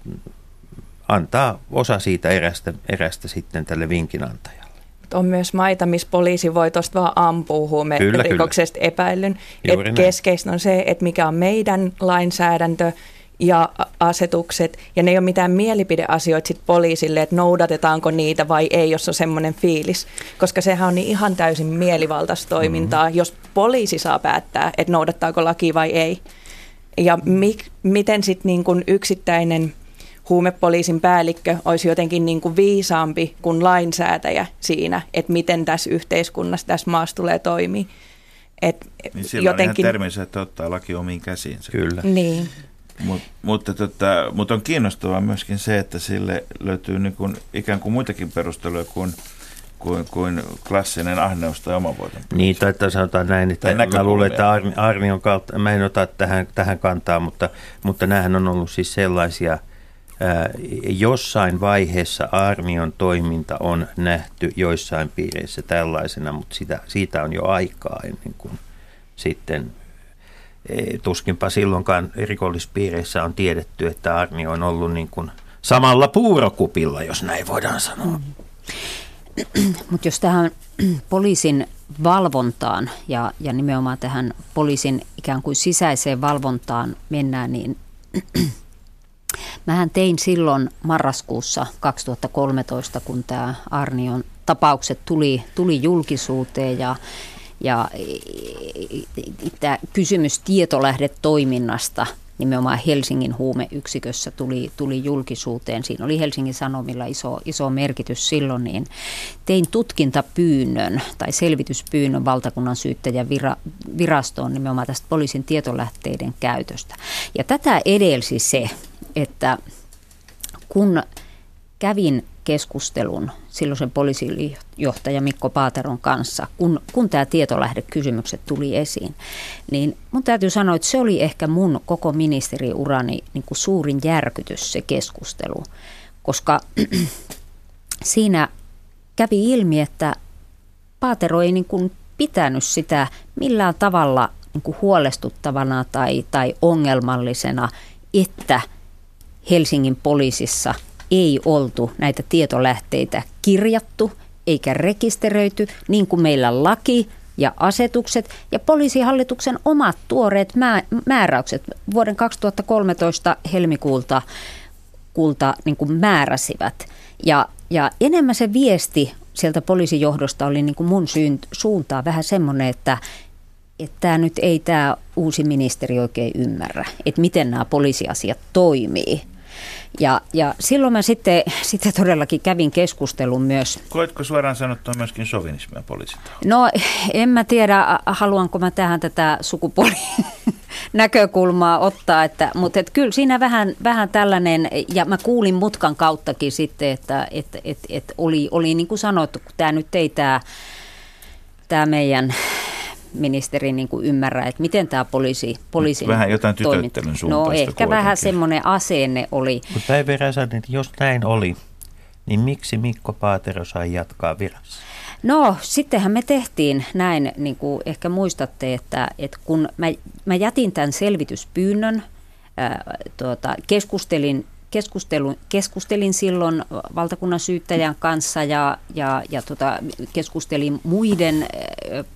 antaa osa siitä erästä, erästä sitten tälle vinkin antajalle on myös maita, missä poliisi voi tuosta vaan ampua huumerikoksesta epäillyn. Et keskeistä on se, että mikä on meidän lainsäädäntö ja asetukset, ja ne ei ole mitään mielipideasioita sit poliisille, että noudatetaanko niitä vai ei, jos on semmoinen fiilis. Koska sehän on niin ihan täysin mielivaltaista toimintaa, mm-hmm. jos poliisi saa päättää, että noudattaako laki vai ei. Ja mi- miten sitten niin yksittäinen huumepoliisin päällikkö olisi jotenkin niin kuin viisaampi kuin lainsäätäjä siinä, että miten tässä yhteiskunnassa, tässä maassa tulee toimia. Et niin silloin jotenkin... on ihan terminsä, että ottaa laki omiin käsiinsä. Kyllä. Niin. Mut, mutta, tota, mutta on kiinnostavaa myöskin se, että sille löytyy niin kuin, ikään kuin muitakin perusteluja kuin kuin, kuin klassinen ahneus tai omavuoton Niin, tai että sanotaan näin, että mä luulen, että Arni, Arnion kautta, mä en ota tähän, tähän kantaa, mutta, mutta näähän on ollut siis sellaisia, jossain vaiheessa Arnion toiminta on nähty joissain piireissä tällaisena, mutta sitä, siitä on jo aikaa ennen kuin sitten e, tuskinpa silloinkaan rikollispiireissä on tiedetty, että Arnio on ollut niin kuin samalla puurokupilla, jos näin voidaan sanoa. Mm. Mutta jos tähän poliisin valvontaan ja, ja nimenomaan tähän poliisin ikään kuin sisäiseen valvontaan mennään, niin mähän tein silloin marraskuussa 2013, kun tämä Arnion tapaukset tuli, tuli julkisuuteen ja, ja tämä kysymys tietolähdetoiminnasta – nimenomaan Helsingin huumeyksikössä tuli, tuli julkisuuteen. Siinä oli Helsingin Sanomilla iso, iso merkitys silloin, niin tein tutkintapyynnön tai selvityspyynnön valtakunnan syyttäjän vira, virastoon nimenomaan tästä poliisin tietolähteiden käytöstä. Ja tätä edelsi se, että kun kävin keskustelun silloisen poliisijohtaja Mikko Paateron kanssa, kun, kun tämä tietolähdekysymykset tuli esiin, niin mun täytyy sanoa, että se oli ehkä mun koko ministeriurani niin kuin suurin järkytys se keskustelu, koska siinä kävi ilmi, että Paatero ei niin kuin pitänyt sitä millään tavalla niin kuin huolestuttavana tai, tai ongelmallisena, että Helsingin poliisissa – ei oltu näitä tietolähteitä kirjattu eikä rekisteröity niin kuin meillä laki ja asetukset ja poliisihallituksen omat tuoreet määräykset vuoden 2013 helmikuulta kulta niin kuin määräsivät. Ja, ja enemmän se viesti sieltä poliisijohdosta oli niin kuin mun suuntaan vähän semmoinen, että että tämä nyt ei tämä uusi ministeri oikein ymmärrä, että miten nämä poliisiasiat toimii. Ja, ja silloin mä sitten, sitten todellakin kävin keskustelun myös. Koetko suoraan sanottua myöskin sovinismia poliisit? No en mä tiedä, haluanko mä tähän tätä sukupuoli näkökulmaa ottaa, että, mutta et kyllä siinä vähän, vähän tällainen, ja mä kuulin mutkan kauttakin sitten, että et, et, et oli, oli niin kuin sanottu, kun tämä nyt ei tämä, tämä meidän ministeri niin kuin ymmärrä, että miten tämä poliisi, poliisin Vähän jotain tytöttelyn No ehkä kuitenkin. vähän semmoinen asenne oli. Mutta Päivi Räsänen, jos näin oli, niin miksi Mikko Paatero sai jatkaa virassa? No sittenhän me tehtiin näin, niin kuin ehkä muistatte, että, että kun mä, mä jätin tämän selvityspyynnön, ää, tuota, keskustelin keskustelun, keskustelin silloin valtakunnan syyttäjän kanssa ja, ja, ja tota, keskustelin muiden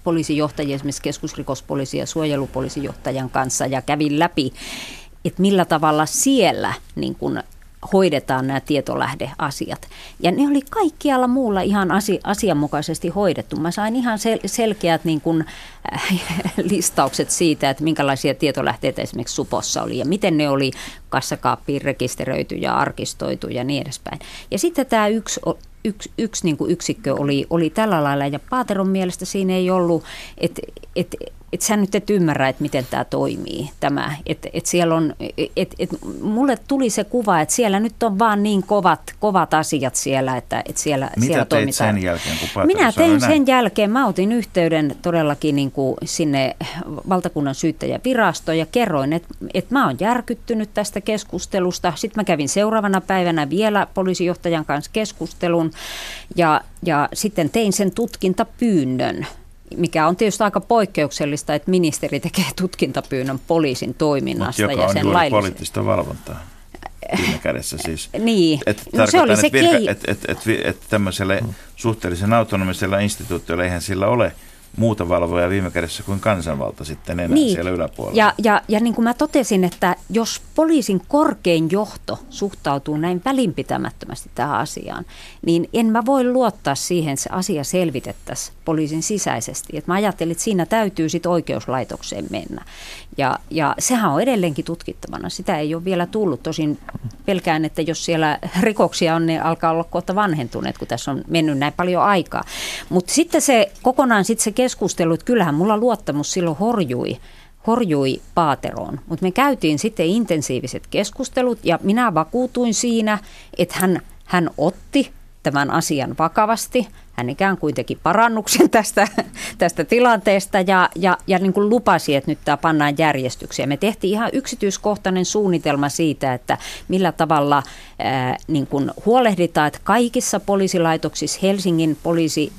poliisijohtajien, esimerkiksi keskusrikospoliisi ja suojelupoliisijohtajan kanssa ja kävin läpi, että millä tavalla siellä niin kun hoidetaan nämä tietolähdeasiat. Ja ne oli kaikkialla muulla ihan asi, asianmukaisesti hoidettu. Mä sain ihan sel, selkeät niin kuin, äh, listaukset siitä, että minkälaisia tietolähteitä esimerkiksi Supossa oli ja miten ne oli kassakaappiin rekisteröity ja arkistoitu ja niin edespäin. Ja sitten tämä yksi yksi, yksi niin yksikkö oli, oli tällä lailla ja Paateron mielestä siinä ei ollut, että et, et sä nyt et ymmärrä, että miten tämä toimii, tämä, että et siellä on, että et mulle tuli se kuva, että siellä nyt on vaan niin kovat, kovat asiat siellä, että et siellä, Mitä siellä teit toimitaan. sen jälkeen, kun Minä tein sen näin? jälkeen, mä otin yhteyden todellakin niin kuin sinne valtakunnan syyttäjävirastoon ja kerroin, että, että mä oon järkyttynyt tästä keskustelusta. Sitten mä kävin seuraavana päivänä vielä poliisijohtajan kanssa keskustelun ja, ja sitten tein sen tutkintapyynnön mikä on tietysti aika poikkeuksellista, että ministeri tekee tutkintapyynnön poliisin toiminnasta. Mut joka ja sen on juuri poliittista valvontaa viime kädessä siis. Niin, et no se oli se että, virka, et, et, et, et tämmöiselle suhteellisen autonomisella instituutiolla eihän sillä ole – muuta valvoja viime kädessä kuin kansanvalta sitten enää niin. siellä yläpuolella. Ja, ja, ja niin kuin mä totesin, että jos poliisin korkein johto suhtautuu näin välinpitämättömästi tähän asiaan, niin en mä voi luottaa siihen, että se asia selvitettäisiin poliisin sisäisesti. Et mä ajattelin, että siinä täytyy sitten oikeuslaitokseen mennä. Ja, ja sehän on edelleenkin tutkittavana. Sitä ei ole vielä tullut. Tosin pelkään, että jos siellä rikoksia on, niin alkaa olla kohta vanhentuneet, kun tässä on mennyt näin paljon aikaa. Mutta sitten se kokonaan sitten se keskustelu, että kyllähän mulla luottamus silloin horjui horjui Paateroon. Mutta me käytiin sitten intensiiviset keskustelut ja minä vakuutuin siinä, että hän, hän otti tämän asian vakavasti. Hän ikään kuin teki parannuksen tästä, tästä tilanteesta ja, ja, ja niin kuin lupasi, että nyt tämä pannaan järjestykseen. Me tehtiin ihan yksityiskohtainen suunnitelma siitä, että millä tavalla ää, niin kuin huolehditaan, että kaikissa poliisilaitoksissa Helsingin poliisi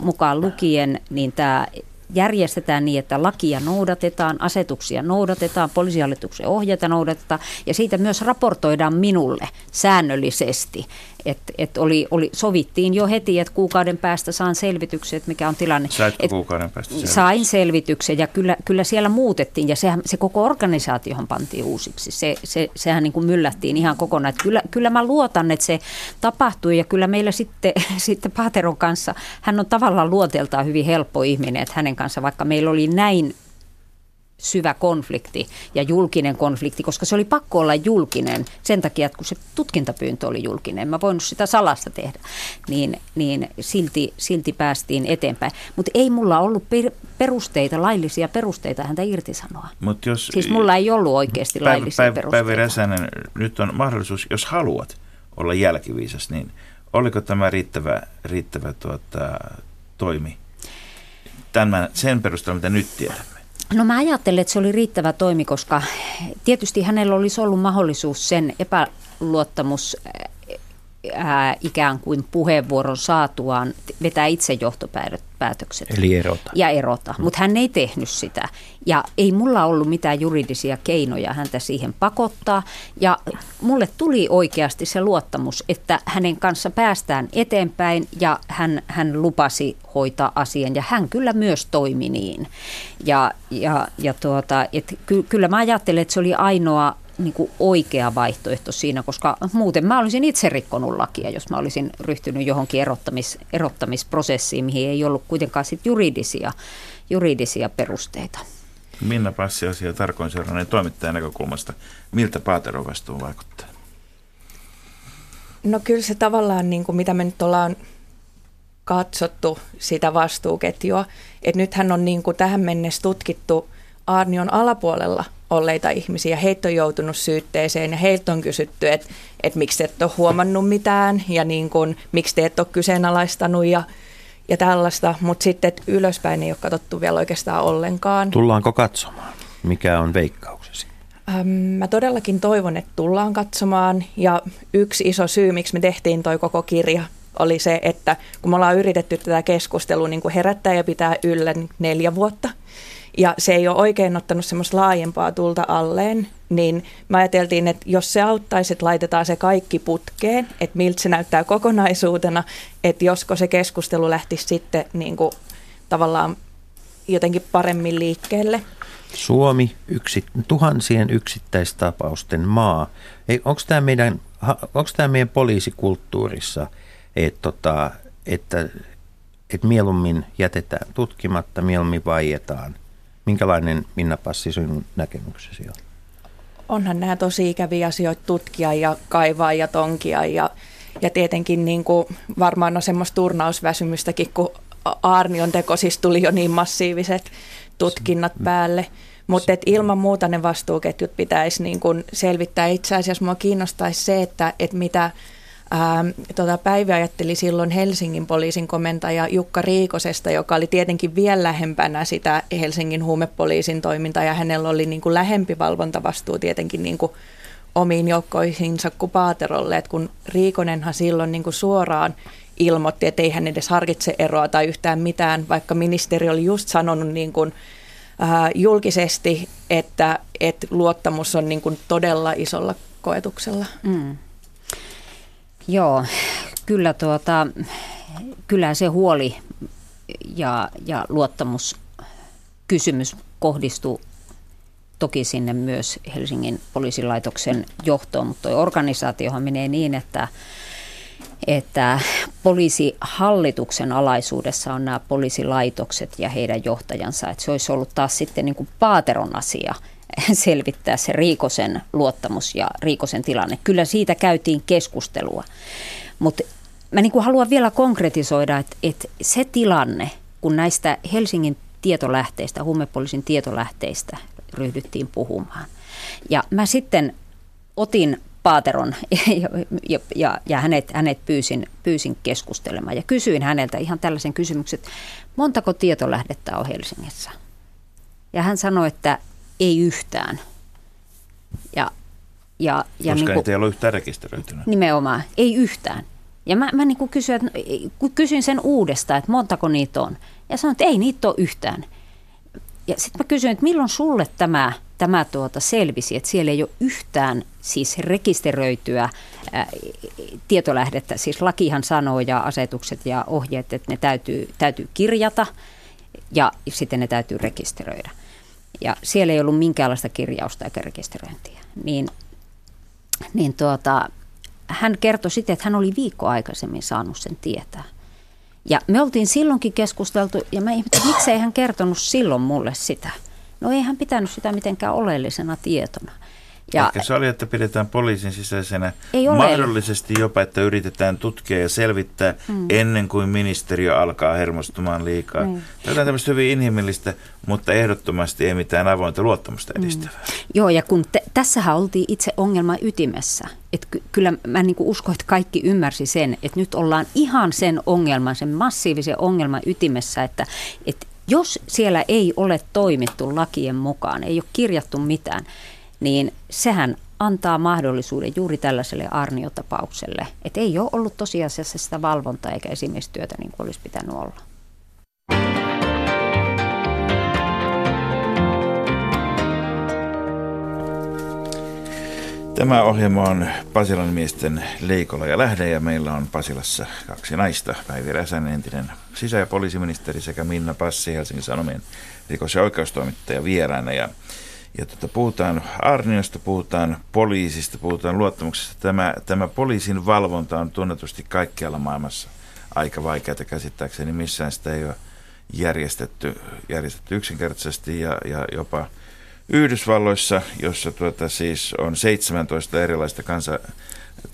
mukaan lukien, niin tämä järjestetään niin, että lakia noudatetaan, asetuksia noudatetaan, poliisihallituksen ohjeita noudatetaan ja siitä myös raportoidaan minulle säännöllisesti. Et, et oli, oli, sovittiin jo heti, että kuukauden päästä saan selvityksen, että mikä on tilanne. Saitko et, kuukauden päästä selvityksen? Sain selvityksen ja kyllä, kyllä siellä muutettiin ja sehän, se koko organisaatiohan pantiin uusiksi. Se, se, sehän niin kuin myllättiin ihan kokonaan. Kyllä, kyllä mä luotan, että se tapahtui ja kyllä meillä sitten, sitten Paateron kanssa, hän on tavallaan luoteltaan hyvin helppo ihminen, että hänen kanssa, vaikka meillä oli näin syvä konflikti ja julkinen konflikti, koska se oli pakko olla julkinen sen takia, että kun se tutkintapyyntö oli julkinen, mä voinut sitä salasta tehdä, niin, niin silti, silti päästiin eteenpäin. Mutta ei mulla ollut perusteita, laillisia perusteita häntä irtisanoa. Mut jos, siis mulla ei ollut oikeasti päivä, laillisia päivä, perusteita. Päivä Räsänen, nyt on mahdollisuus, jos haluat olla jälkiviisas, niin oliko tämä riittävä, riittävä tuota, toimi? Tämän, sen perusteella, mitä nyt tiedämme. No mä ajattelen, että se oli riittävä toimi, koska tietysti hänellä olisi ollut mahdollisuus sen epäluottamus ää, ikään kuin puheenvuoron saatuaan vetää itse johtopäätökset. Eli erota. Ja erota, mutta hän ei tehnyt sitä. Ja ei mulla ollut mitään juridisia keinoja häntä siihen pakottaa. Ja mulle tuli oikeasti se luottamus, että hänen kanssa päästään eteenpäin ja hän, hän lupasi hoitaa asian. Ja hän kyllä myös toimi niin. Ja, ja, ja tuota, et ky, kyllä mä ajattelen, että se oli ainoa niin kuin oikea vaihtoehto siinä, koska muuten mä olisin itse rikkonut lakia, jos mä olisin ryhtynyt johonkin erottamis, erottamisprosessiin, mihin ei ollut kuitenkaan sit juridisia, juridisia perusteita. Minna Passi asia tarkoin seurainen toimittajan näkökulmasta. Miltä Paateron vastuu vaikuttaa? No kyllä se tavallaan, niin kuin mitä me nyt ollaan katsottu sitä vastuuketjua, että nythän on niin kuin tähän mennessä tutkittu Arnion alapuolella olleita ihmisiä. Heitä on joutunut syytteeseen ja heiltä on kysytty, että, että miksi et ole huomannut mitään ja niin kuin, miksi te et ole kyseenalaistanut ja, ja tällaista. Mutta sitten että ylöspäin ei ole katsottu vielä oikeastaan ollenkaan. Tullaanko katsomaan? Mikä on veikkauksesi? Ähm, mä todellakin toivon, että tullaan katsomaan ja yksi iso syy, miksi me tehtiin toi koko kirja, oli se, että kun me ollaan yritetty tätä keskustelua niin kuin herättää ja pitää yllä neljä vuotta – ja se ei ole oikein ottanut semmoista laajempaa tulta alleen, niin mä ajateltiin, että jos se auttaisi, että laitetaan se kaikki putkeen, että miltä se näyttää kokonaisuutena, että josko se keskustelu lähtisi sitten niin kuin tavallaan jotenkin paremmin liikkeelle. Suomi, yksi, tuhansien yksittäistapausten maa. Onko tämä meidän, onko tämä meidän poliisikulttuurissa, että, tota, että, että mieluummin jätetään tutkimatta, mieluummin vaietaan Minkälainen Minna Passi sinun näkemyksesi on? Onhan nämä tosi ikäviä asioita tutkia ja kaivaa ja tonkia ja, ja tietenkin niin kuin varmaan on semmoista turnausväsymystäkin, kun Arnion teko siis tuli jo niin massiiviset tutkinnat päälle. Mutta ilman muuta ne vastuuketjut pitäisi niin kun selvittää. Itse asiassa minua kiinnostaisi se, että, että mitä Ähm, tota, Päivi ajatteli silloin Helsingin poliisin komentaja Jukka Riikosesta, joka oli tietenkin vielä lähempänä sitä Helsingin huumepoliisin toimintaa ja hänellä oli niin kuin lähempi valvontavastuu tietenkin niin kuin omiin joukkoihinsa kuin Paaterolle, että kun Riikonenhan silloin niin kuin suoraan ilmoitti, että ei hän edes harkitse eroa tai yhtään mitään, vaikka ministeri oli just sanonut niin kuin, äh, julkisesti, että, että luottamus on niin kuin todella isolla koetuksella. Mm. Joo, kyllä, tuota, kyllä se huoli ja, ja luottamus kysymys kohdistuu toki sinne myös Helsingin poliisilaitoksen johtoon, mutta tuo organisaatiohan menee niin, että, että poliisihallituksen alaisuudessa on nämä poliisilaitokset ja heidän johtajansa. Että se olisi ollut taas sitten niin kuin Paateron asia – selvittää se Riikosen luottamus ja Riikosen tilanne. Kyllä siitä käytiin keskustelua, mutta mä niin kuin haluan vielä konkretisoida, että, että se tilanne, kun näistä Helsingin tietolähteistä, huumepoliisin tietolähteistä ryhdyttiin puhumaan. Ja mä sitten otin Paateron ja, ja, ja, ja hänet, hänet pyysin, pyysin keskustelemaan ja kysyin häneltä ihan tällaisen kysymyksen, että montako tietolähdettä on Helsingissä? Ja hän sanoi, että ei yhtään. Ja, ja, ja Koska niin kuin, ei ole yhtään rekisteröitynyt. Nimenomaan, ei yhtään. Ja mä, mä niin kysyin, että, kysyin sen uudestaan, että montako niitä on. Ja sanoin, että ei niitä ole yhtään. Ja sitten mä kysyin, että milloin sulle tämä, tämä tuota selvisi, että siellä ei ole yhtään siis rekisteröityä ää, tietolähdettä. Siis lakihan sanoo ja asetukset ja ohjeet, että ne täytyy, täytyy kirjata ja sitten ne täytyy rekisteröidä. Ja siellä ei ollut minkäänlaista kirjausta eikä rekisteröintiä. Niin, niin tuota, hän kertoi sitten, että hän oli viikko aikaisemmin saanut sen tietää. Ja me oltiin silloinkin keskusteltu, ja mä ihmettelin, miksei hän kertonut silloin mulle sitä. No ei hän pitänyt sitä mitenkään oleellisena tietona. Ja, Ehkä se oli, että pidetään poliisin sisäisenä ei ole. mahdollisesti jopa, että yritetään tutkia ja selvittää mm. ennen kuin ministeriö alkaa hermostumaan liikaa. Mm. Tämä on tämmöistä hyvin inhimillistä, mutta ehdottomasti ei mitään avointa luottamusta mm. edistävää. Mm. Joo, ja kun te, tässähän oltiin itse ongelman ytimessä. Että ky- kyllä mä niin uskon, että kaikki ymmärsi sen, että nyt ollaan ihan sen ongelman, sen massiivisen ongelman ytimessä, että, että jos siellä ei ole toimittu lakien mukaan, ei ole kirjattu mitään, niin sehän antaa mahdollisuuden juuri tällaiselle arniotapaukselle, että ei ole ollut tosiasiassa sitä valvontaa eikä esimiestyötä niin kuin olisi pitänyt olla. Tämä ohjelma on Pasilan miesten Leikola ja Lähde ja meillä on Pasilassa kaksi naista. Päivi Räsänen, entinen sisä- ja poliisiministeri sekä Minna Passi, Helsingin Sanomien rikos- ja oikeustoimittaja vieraana. Ja ja tota, puhutaan Arniosta, puhutaan poliisista, puhutaan luottamuksesta. Tämä, tämä poliisin valvonta on tunnetusti kaikkialla maailmassa aika vaikeaa käsittääkseni. Missään sitä ei ole järjestetty, järjestetty yksinkertaisesti ja, ja jopa Yhdysvalloissa, jossa tuota, siis on 17 erilaista kansa,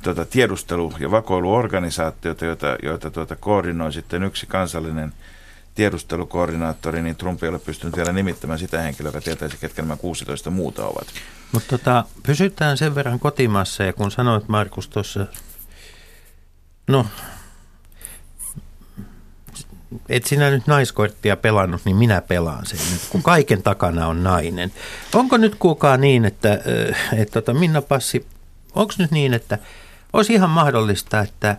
tuota, tiedustelu- ja vakoiluorganisaatiota, joita, joita tuota, koordinoi sitten yksi kansallinen – tiedustelukoordinaattori, niin Trump ei ole pystynyt vielä nimittämään sitä henkilöä, joka tietäisi, ketkä nämä 16 muuta ovat. Mutta tota, pysytään sen verran kotimassa ja kun sanoit Markus tuossa, no et sinä nyt naiskorttia pelannut, niin minä pelaan sen nyt, kun kaiken takana on nainen. Onko nyt kukaan niin, että, äh, että tota Minna Passi, onko nyt niin, että olisi ihan mahdollista, että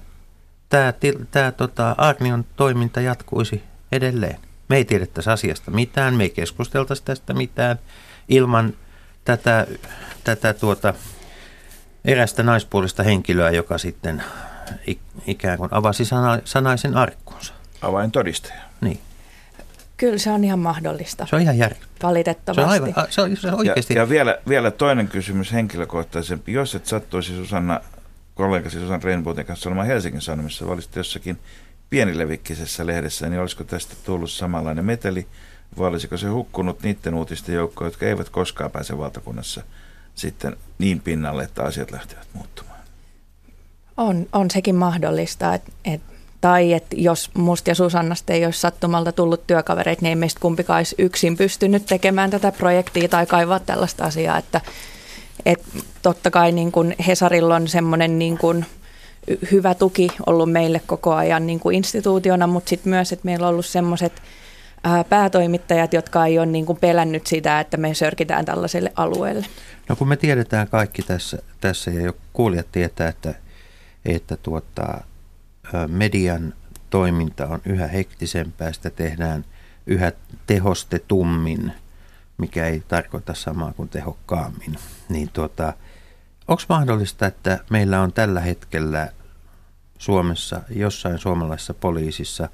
tämä tota, Arnion toiminta jatkuisi edelleen. Me ei tiedettäisi asiasta mitään, me ei keskusteltaisi tästä mitään ilman tätä, tätä tuota, erästä naispuolista henkilöä, joka sitten ikään kuin avasi sana, sanaisen arkkunsa. Avain todistaja. Niin. Kyllä se on ihan mahdollista. Se on ihan järkeä. Valitettavasti. Se on, aivan, se on, se on oikeasti. Ja, ja vielä, vielä toinen kysymys henkilökohtaisempi. Jos et sattuisi Susanna, kollegasi Susanna Rainbowtin kanssa olemaan Helsingin Sanomissa, olisit jossakin pienilevikkisessä lehdessä, niin olisiko tästä tullut samanlainen meteli, vai olisiko se hukkunut niiden uutisten joukkoon, jotka eivät koskaan pääse valtakunnassa sitten niin pinnalle, että asiat lähtevät muuttumaan? On, on sekin mahdollista, että et, tai että jos musta ja Susannasta ei olisi sattumalta tullut työkavereita, niin ei meistä kumpikaan olisi yksin pystynyt tekemään tätä projektia tai kaivaa tällaista asiaa, että et totta kai niin kun Hesarilla on semmoinen niin kun hyvä tuki ollut meille koko ajan niin kuin instituutiona, mutta sitten myös, että meillä on ollut semmoiset päätoimittajat, jotka ei ole niin kuin pelännyt sitä, että me sörkitään tällaiselle alueelle. No kun me tiedetään kaikki tässä, tässä ja jo kuulijat tietää, että, että tuota, median toiminta on yhä hektisempää, sitä tehdään yhä tehostetummin, mikä ei tarkoita samaa kuin tehokkaammin. Niin tuota, Onko mahdollista, että meillä on tällä hetkellä Suomessa, jossain suomalaisessa poliisissa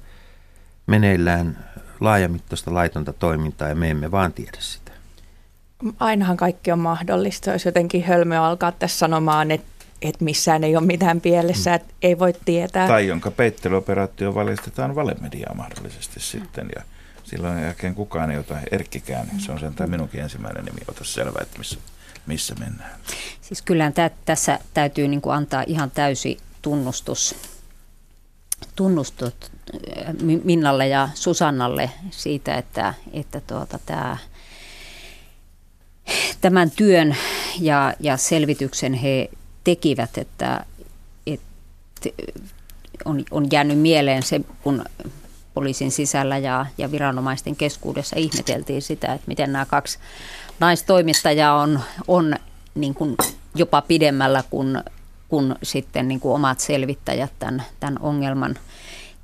meneillään laajamittaista laitonta toimintaa ja me emme vaan tiedä sitä? Ainahan kaikki on mahdollista. Jos jotenkin hölmö alkaa tässä sanomaan, että että missään ei ole mitään pielessä, että ei voi tietää. Tai jonka peittelyoperaatio valjastetaan valemediaa mahdollisesti sitten ja silloin jälkeen kukaan ei ota erkkikään. Se on sen minunkin ensimmäinen nimi, ota selvä, että missä missä mennään? Siis kyllä tä, tässä täytyy niin kuin antaa ihan täysi tunnustus, tunnustus äh, Minnalle ja Susannalle siitä, että, että tuota, tämä tämän työn ja, ja selvityksen he tekivät, että, että on, on jäänyt mieleen se, kun poliisin sisällä ja, ja viranomaisten keskuudessa ihmeteltiin sitä, että miten nämä kaksi naistoimittajaa on, on niin kuin jopa pidemmällä kuin, kuin sitten niin kuin omat selvittäjät tämän, tämän ongelman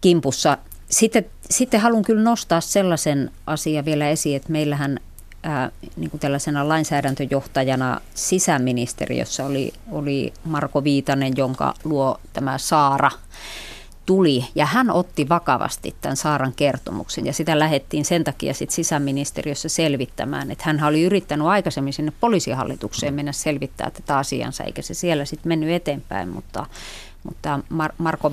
kimpussa. Sitten, sitten haluan kyllä nostaa sellaisen asian vielä esiin, että meillähän ää, niin kuin tällaisena lainsäädäntöjohtajana sisäministeriössä oli, oli Marko Viitanen, jonka luo tämä Saara tuli ja hän otti vakavasti tämän Saaran kertomuksen ja sitä lähettiin sen takia sit sisäministeriössä selvittämään, että hän oli yrittänyt aikaisemmin sinne poliisihallitukseen mennä selvittää tätä asiansa eikä se siellä sitten mennyt eteenpäin, mutta mutta Mar- Marko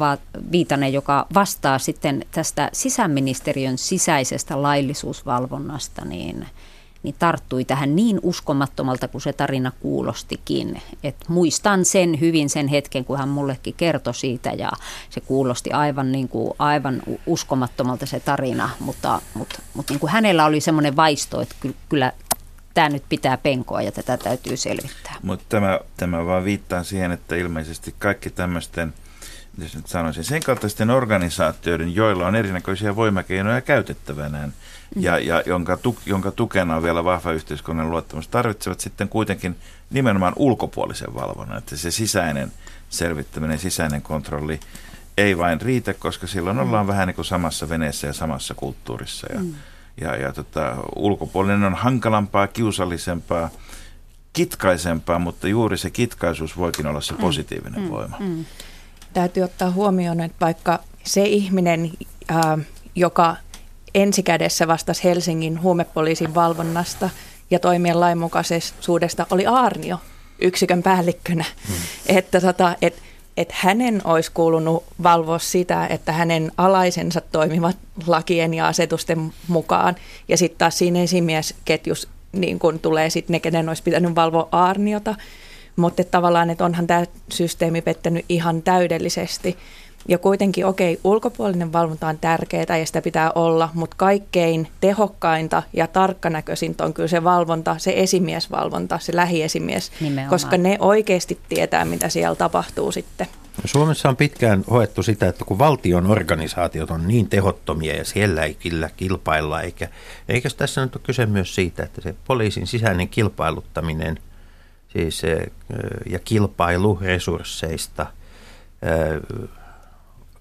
Viitanen, joka vastaa sitten tästä sisäministeriön sisäisestä laillisuusvalvonnasta, niin – niin tarttui tähän niin uskomattomalta kuin se tarina kuulostikin. Et muistan sen hyvin sen hetken, kun hän mullekin kertoi siitä ja se kuulosti aivan, niin kuin, aivan uskomattomalta se tarina, mutta, mutta, mutta niin kuin hänellä oli semmoinen vaisto, että kyllä tämä nyt pitää penkoa ja tätä täytyy selvittää. Mutta tämä, tämä vaan viittaa siihen, että ilmeisesti kaikki tämmöisten – jos nyt sanoisin, sen kaltaisten organisaatioiden, joilla on erinäköisiä voimakeinoja käytettävänään mm. ja, ja jonka, tu, jonka tukena on vielä vahva yhteiskunnan luottamus, tarvitsevat sitten kuitenkin nimenomaan ulkopuolisen valvonnan, että se sisäinen selvittäminen, sisäinen kontrolli ei vain riitä, koska silloin mm. ollaan vähän niin kuin samassa veneessä ja samassa kulttuurissa ja, mm. ja, ja tota, ulkopuolinen on hankalampaa, kiusallisempaa, kitkaisempaa, mutta juuri se kitkaisuus voikin olla se mm. positiivinen mm. voima. Mm täytyy ottaa huomioon, että vaikka se ihminen, ää, joka ensikädessä vastasi Helsingin huumepoliisin valvonnasta ja toimien lainmukaisuudesta, oli Arnio yksikön päällikkönä. Hmm. Että tota, et, et hänen olisi kuulunut valvoa sitä, että hänen alaisensa toimivat lakien ja asetusten mukaan. Ja sitten taas siinä esimiesketjus niin kun tulee sitten ne, kenen olisi pitänyt valvoa Arniota – mutta tavallaan, että onhan tämä systeemi pettänyt ihan täydellisesti. Ja kuitenkin, okei, okay, ulkopuolinen valvonta on tärkeää ja sitä pitää olla, mutta kaikkein tehokkainta ja tarkkanäköisintä on kyllä se valvonta, se esimiesvalvonta, se lähiesimies, Nimenomaan. koska ne oikeasti tietää, mitä siellä tapahtuu sitten. Suomessa on pitkään hoettu sitä, että kun valtion organisaatiot on niin tehottomia ja siellä ei kyllä kilpailla, eikä, eikä tässä nyt ole kyse myös siitä, että se poliisin sisäinen kilpailuttaminen – siis, ja kilpailu resursseista,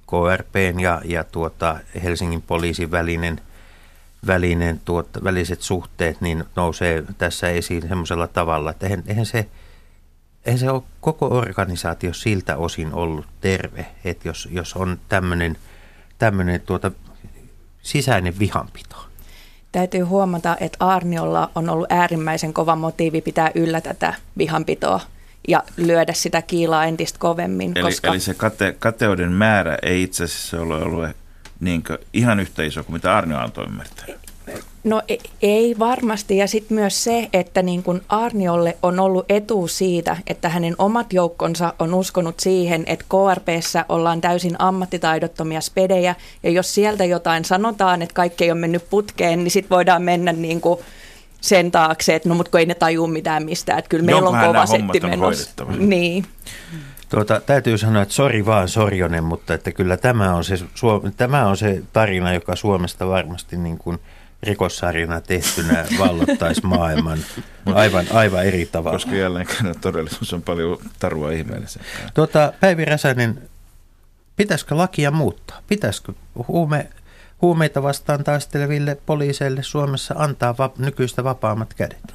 KRPn ja, ja tuota Helsingin poliisin välinen, välinen tuota, väliset suhteet niin nousee tässä esiin semmoisella tavalla, että eihän, eihän, se, eihän se ole koko organisaatio siltä osin ollut terve, että jos, jos on tämmöinen, tämmöinen tuota, sisäinen vihanpito täytyy huomata, että Arniolla on ollut äärimmäisen kova motiivi pitää yllä tätä vihanpitoa ja lyödä sitä kiilaa entistä kovemmin. Eli, koska... eli se kate, kateuden määrä ei itse asiassa ole ollut niin ihan yhtä iso kuin mitä Arnio antoi ymmärtää. No e, ei varmasti ja sitten myös se, että niin kun Arniolle on ollut etu siitä, että hänen omat joukkonsa on uskonut siihen, että KRPssä ollaan täysin ammattitaidottomia spedejä ja jos sieltä jotain sanotaan, että kaikki ei ole mennyt putkeen, niin sitten voidaan mennä niin kuin sen taakse, että no mutta kun ei ne tajua mitään mistään, että kyllä meillä on kova setti menossa. Niin. Tuota, täytyy sanoa, että sori vaan Sorjonen, mutta että kyllä tämä on se, tämä on se tarina, joka Suomesta varmasti niin kuin – rikossarjana tehtynä vallottaisi maailman aivan, aivan eri tavalla. Koska jälleen todellisuus on paljon tarua ihmeellisempää. Tuota, Päivi Räsänen, pitäisikö lakia muuttaa? Pitäisikö huume, huumeita vastaan taisteleville poliiseille Suomessa antaa va- nykyistä vapaammat kädet?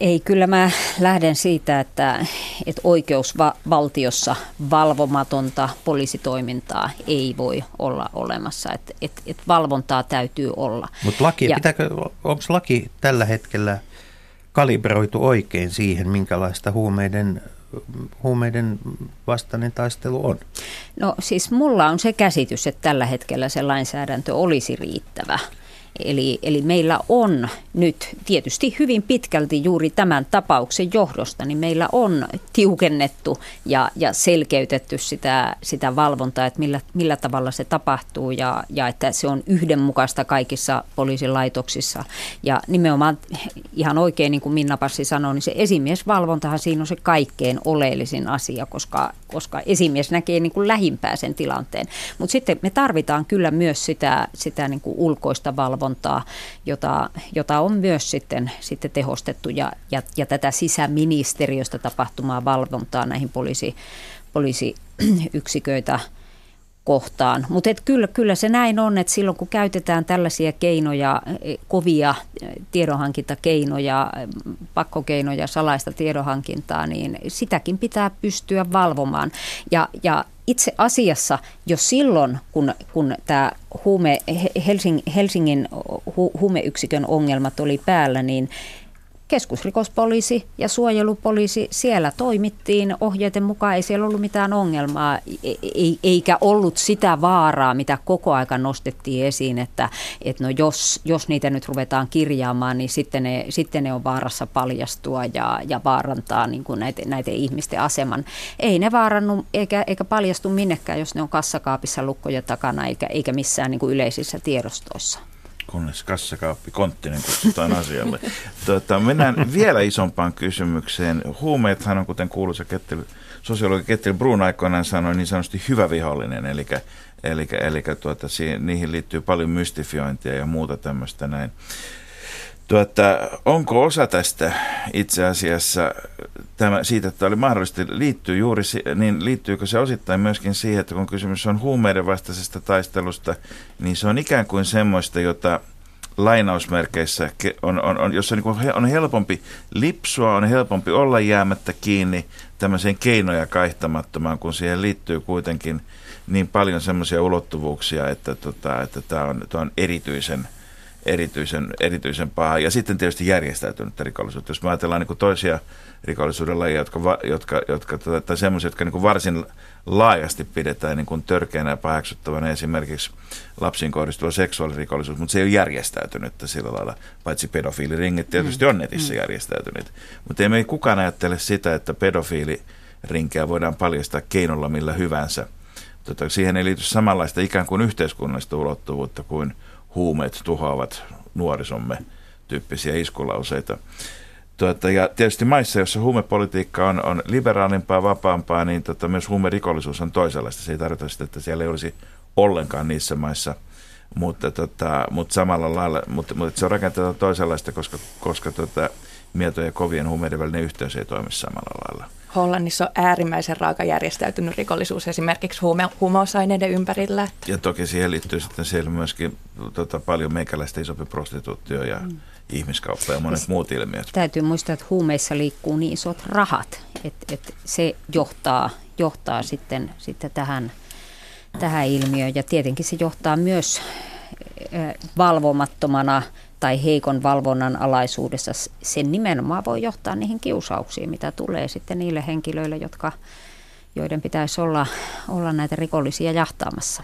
Ei, kyllä mä lähden siitä, että, että oikeusvaltiossa valvomatonta poliisitoimintaa ei voi olla olemassa. Että, että, että valvontaa täytyy olla. Mutta laki, ja, pitääkö, onko laki tällä hetkellä kalibroitu oikein siihen, minkälaista huumeiden huumeiden vastainen taistelu on? No siis mulla on se käsitys, että tällä hetkellä se lainsäädäntö olisi riittävä Eli, eli meillä on nyt tietysti hyvin pitkälti juuri tämän tapauksen johdosta, niin meillä on tiukennettu ja, ja selkeytetty sitä, sitä valvontaa, että millä, millä tavalla se tapahtuu ja, ja että se on yhdenmukaista kaikissa poliisilaitoksissa. Ja nimenomaan ihan oikein, niin kuin Minna Passi sanoi, niin se esimiesvalvontahan siinä on se kaikkein oleellisin asia, koska, koska esimies näkee niin kuin lähimpää sen tilanteen. Mutta sitten me tarvitaan kyllä myös sitä, sitä niin kuin ulkoista valvontaa, jota, jota on myös sitten, sitten tehostettu. Ja, ja, ja tätä sisäministeriöstä tapahtumaa valvontaa näihin poliisi, poliisiyksiköitä kohtaan. Mutta kyllä, kyllä se näin on, että silloin kun käytetään tällaisia keinoja, e, kovia e, tiedonhankintakeinoja, e, pakkokeinoja, salaista tiedonhankintaa, niin sitäkin pitää pystyä valvomaan. Ja, ja itse asiassa jo silloin, kun, kun tämä huume, Helsing, Helsingin hu, huumeyksikön ongelmat oli päällä, niin keskusrikospoliisi ja suojelupoliisi, siellä toimittiin ohjeiden mukaan, ei siellä ollut mitään ongelmaa, e, e, eikä ollut sitä vaaraa, mitä koko aika nostettiin esiin, että, että no jos, jos niitä nyt ruvetaan kirjaamaan, niin sitten ne, sitten ne on vaarassa paljastua ja, ja vaarantaa niin kuin näitä, näiden ihmisten aseman. Ei ne vaarannut eikä, eikä paljastu minnekään, jos ne on kassakaapissa lukkoja takana eikä, eikä missään niin kuin yleisissä tiedostoissa kunnes kassakaappi konttinen kutsutaan asialle. Tuota, mennään vielä isompaan kysymykseen. Huumeethan on, kuten kuuluisa Kettel, sosiologi Kettel Brun aikoinaan sanoi, niin sanotusti hyvä vihollinen. Eli, eli, eli tuota, siihen, niihin liittyy paljon mystifiointia ja muuta tämmöistä näin. Tuota, onko osa tästä itse asiassa tämä, siitä, että oli mahdollisesti liittyy juuri, niin liittyykö se osittain myöskin siihen, että kun kysymys on huumeiden vastaisesta taistelusta, niin se on ikään kuin semmoista, jota lainausmerkeissä on, on, on jossa niin on helpompi lipsua, on helpompi olla jäämättä kiinni tämmöiseen keinoja kaihtamattomaan, kun siihen liittyy kuitenkin niin paljon semmoisia ulottuvuuksia, että, tota, että tämä on, on erityisen – erityisen, erityisen paha. Ja sitten tietysti järjestäytynyt rikollisuutta. Jos me ajatellaan niin kuin toisia rikollisuuden lajeja, jotka, jotka, jotka tota, tai semmoisia, jotka niin kuin varsin laajasti pidetään niin kuin törkeänä ja paheksuttavana esimerkiksi lapsiin kohdistuva seksuaalirikollisuus, mutta se ei ole järjestäytynyt sillä lailla, paitsi pedofiiliringit tietysti mm. on netissä mm. järjestäytyneet. Mutta ei me kukaan ajattele sitä, että pedofiilirinkeä voidaan paljastaa keinolla millä hyvänsä. Tota, siihen ei liity samanlaista ikään kuin yhteiskunnallista ulottuvuutta kuin huumeet tuhoavat nuorisomme tyyppisiä iskulauseita. Tuota, ja tietysti maissa, joissa huumepolitiikka on, on liberaalimpaa, vapaampaa, niin tota, myös huumerikollisuus on toisenlaista. Se ei tarkoita sitä, että siellä ei olisi ollenkaan niissä maissa, mutta, tota, mutta samalla lailla, mutta, mutta se on rakenteella toisenlaista, koska, koska tota, mieto ja kovien huumeiden välinen yhteys ei toimi samalla lailla. Hollannissa on äärimmäisen raaka järjestäytynyt rikollisuus esimerkiksi huume, huumausaineiden ympärillä. Ja toki siihen liittyy sitten siellä myöskin tota, paljon meikäläistä isompi prostituutio ja mm. ihmiskauppa ja monet ja muut ilmiöt. Täytyy muistaa, että huumeissa liikkuu niin isot rahat, että, että se johtaa, johtaa sitten, sitten tähän, tähän ilmiöön. Ja tietenkin se johtaa myös valvomattomana – tai heikon valvonnan alaisuudessa, sen nimenomaan voi johtaa niihin kiusauksiin, mitä tulee sitten niille henkilöille, jotka, joiden pitäisi olla, olla näitä rikollisia jahtaamassa.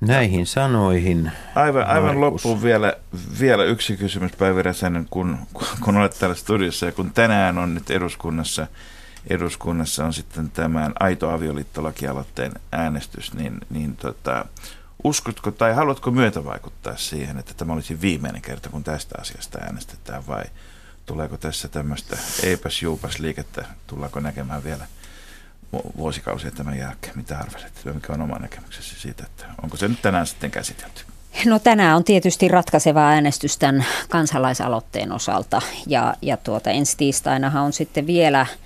Näihin sanoihin. Aivan, aivan loppuun vielä, vielä yksi kysymys Päivi Räsänen, kun, kun olet täällä studiossa ja kun tänään on nyt eduskunnassa, eduskunnassa on sitten tämän aito avioliittolakialoitteen äänestys, niin, niin tota, uskotko tai haluatko myötä vaikuttaa siihen, että tämä olisi viimeinen kerta, kun tästä asiasta äänestetään vai tuleeko tässä tämmöistä eipäs juupas liikettä, tullaanko näkemään vielä vuosikausia tämän jälkeen? Mitä arvelet? Mikä on oma näkemyksesi siitä, että onko se nyt tänään sitten käsitelty? No tänään on tietysti ratkaiseva äänestys tämän kansalaisaloitteen osalta ja, ja tuota, ensi tiistainahan on sitten vielä –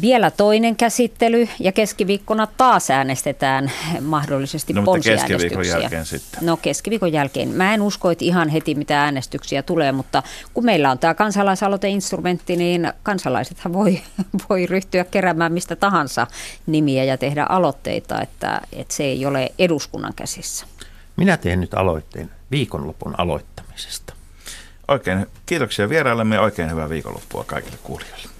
vielä toinen käsittely ja keskiviikkona taas äänestetään mahdollisesti no, mutta keskiviikon jälkeen sitten. No keskiviikon jälkeen. Mä en usko, että ihan heti mitä äänestyksiä tulee, mutta kun meillä on tämä kansalaisaloiteinstrumentti, niin kansalaisethan voi, voi ryhtyä keräämään mistä tahansa nimiä ja tehdä aloitteita, että, että se ei ole eduskunnan käsissä. Minä teen nyt aloitteen viikonlopun aloittamisesta. Oikein kiitoksia vieraillemme ja oikein hyvää viikonloppua kaikille kuulijoille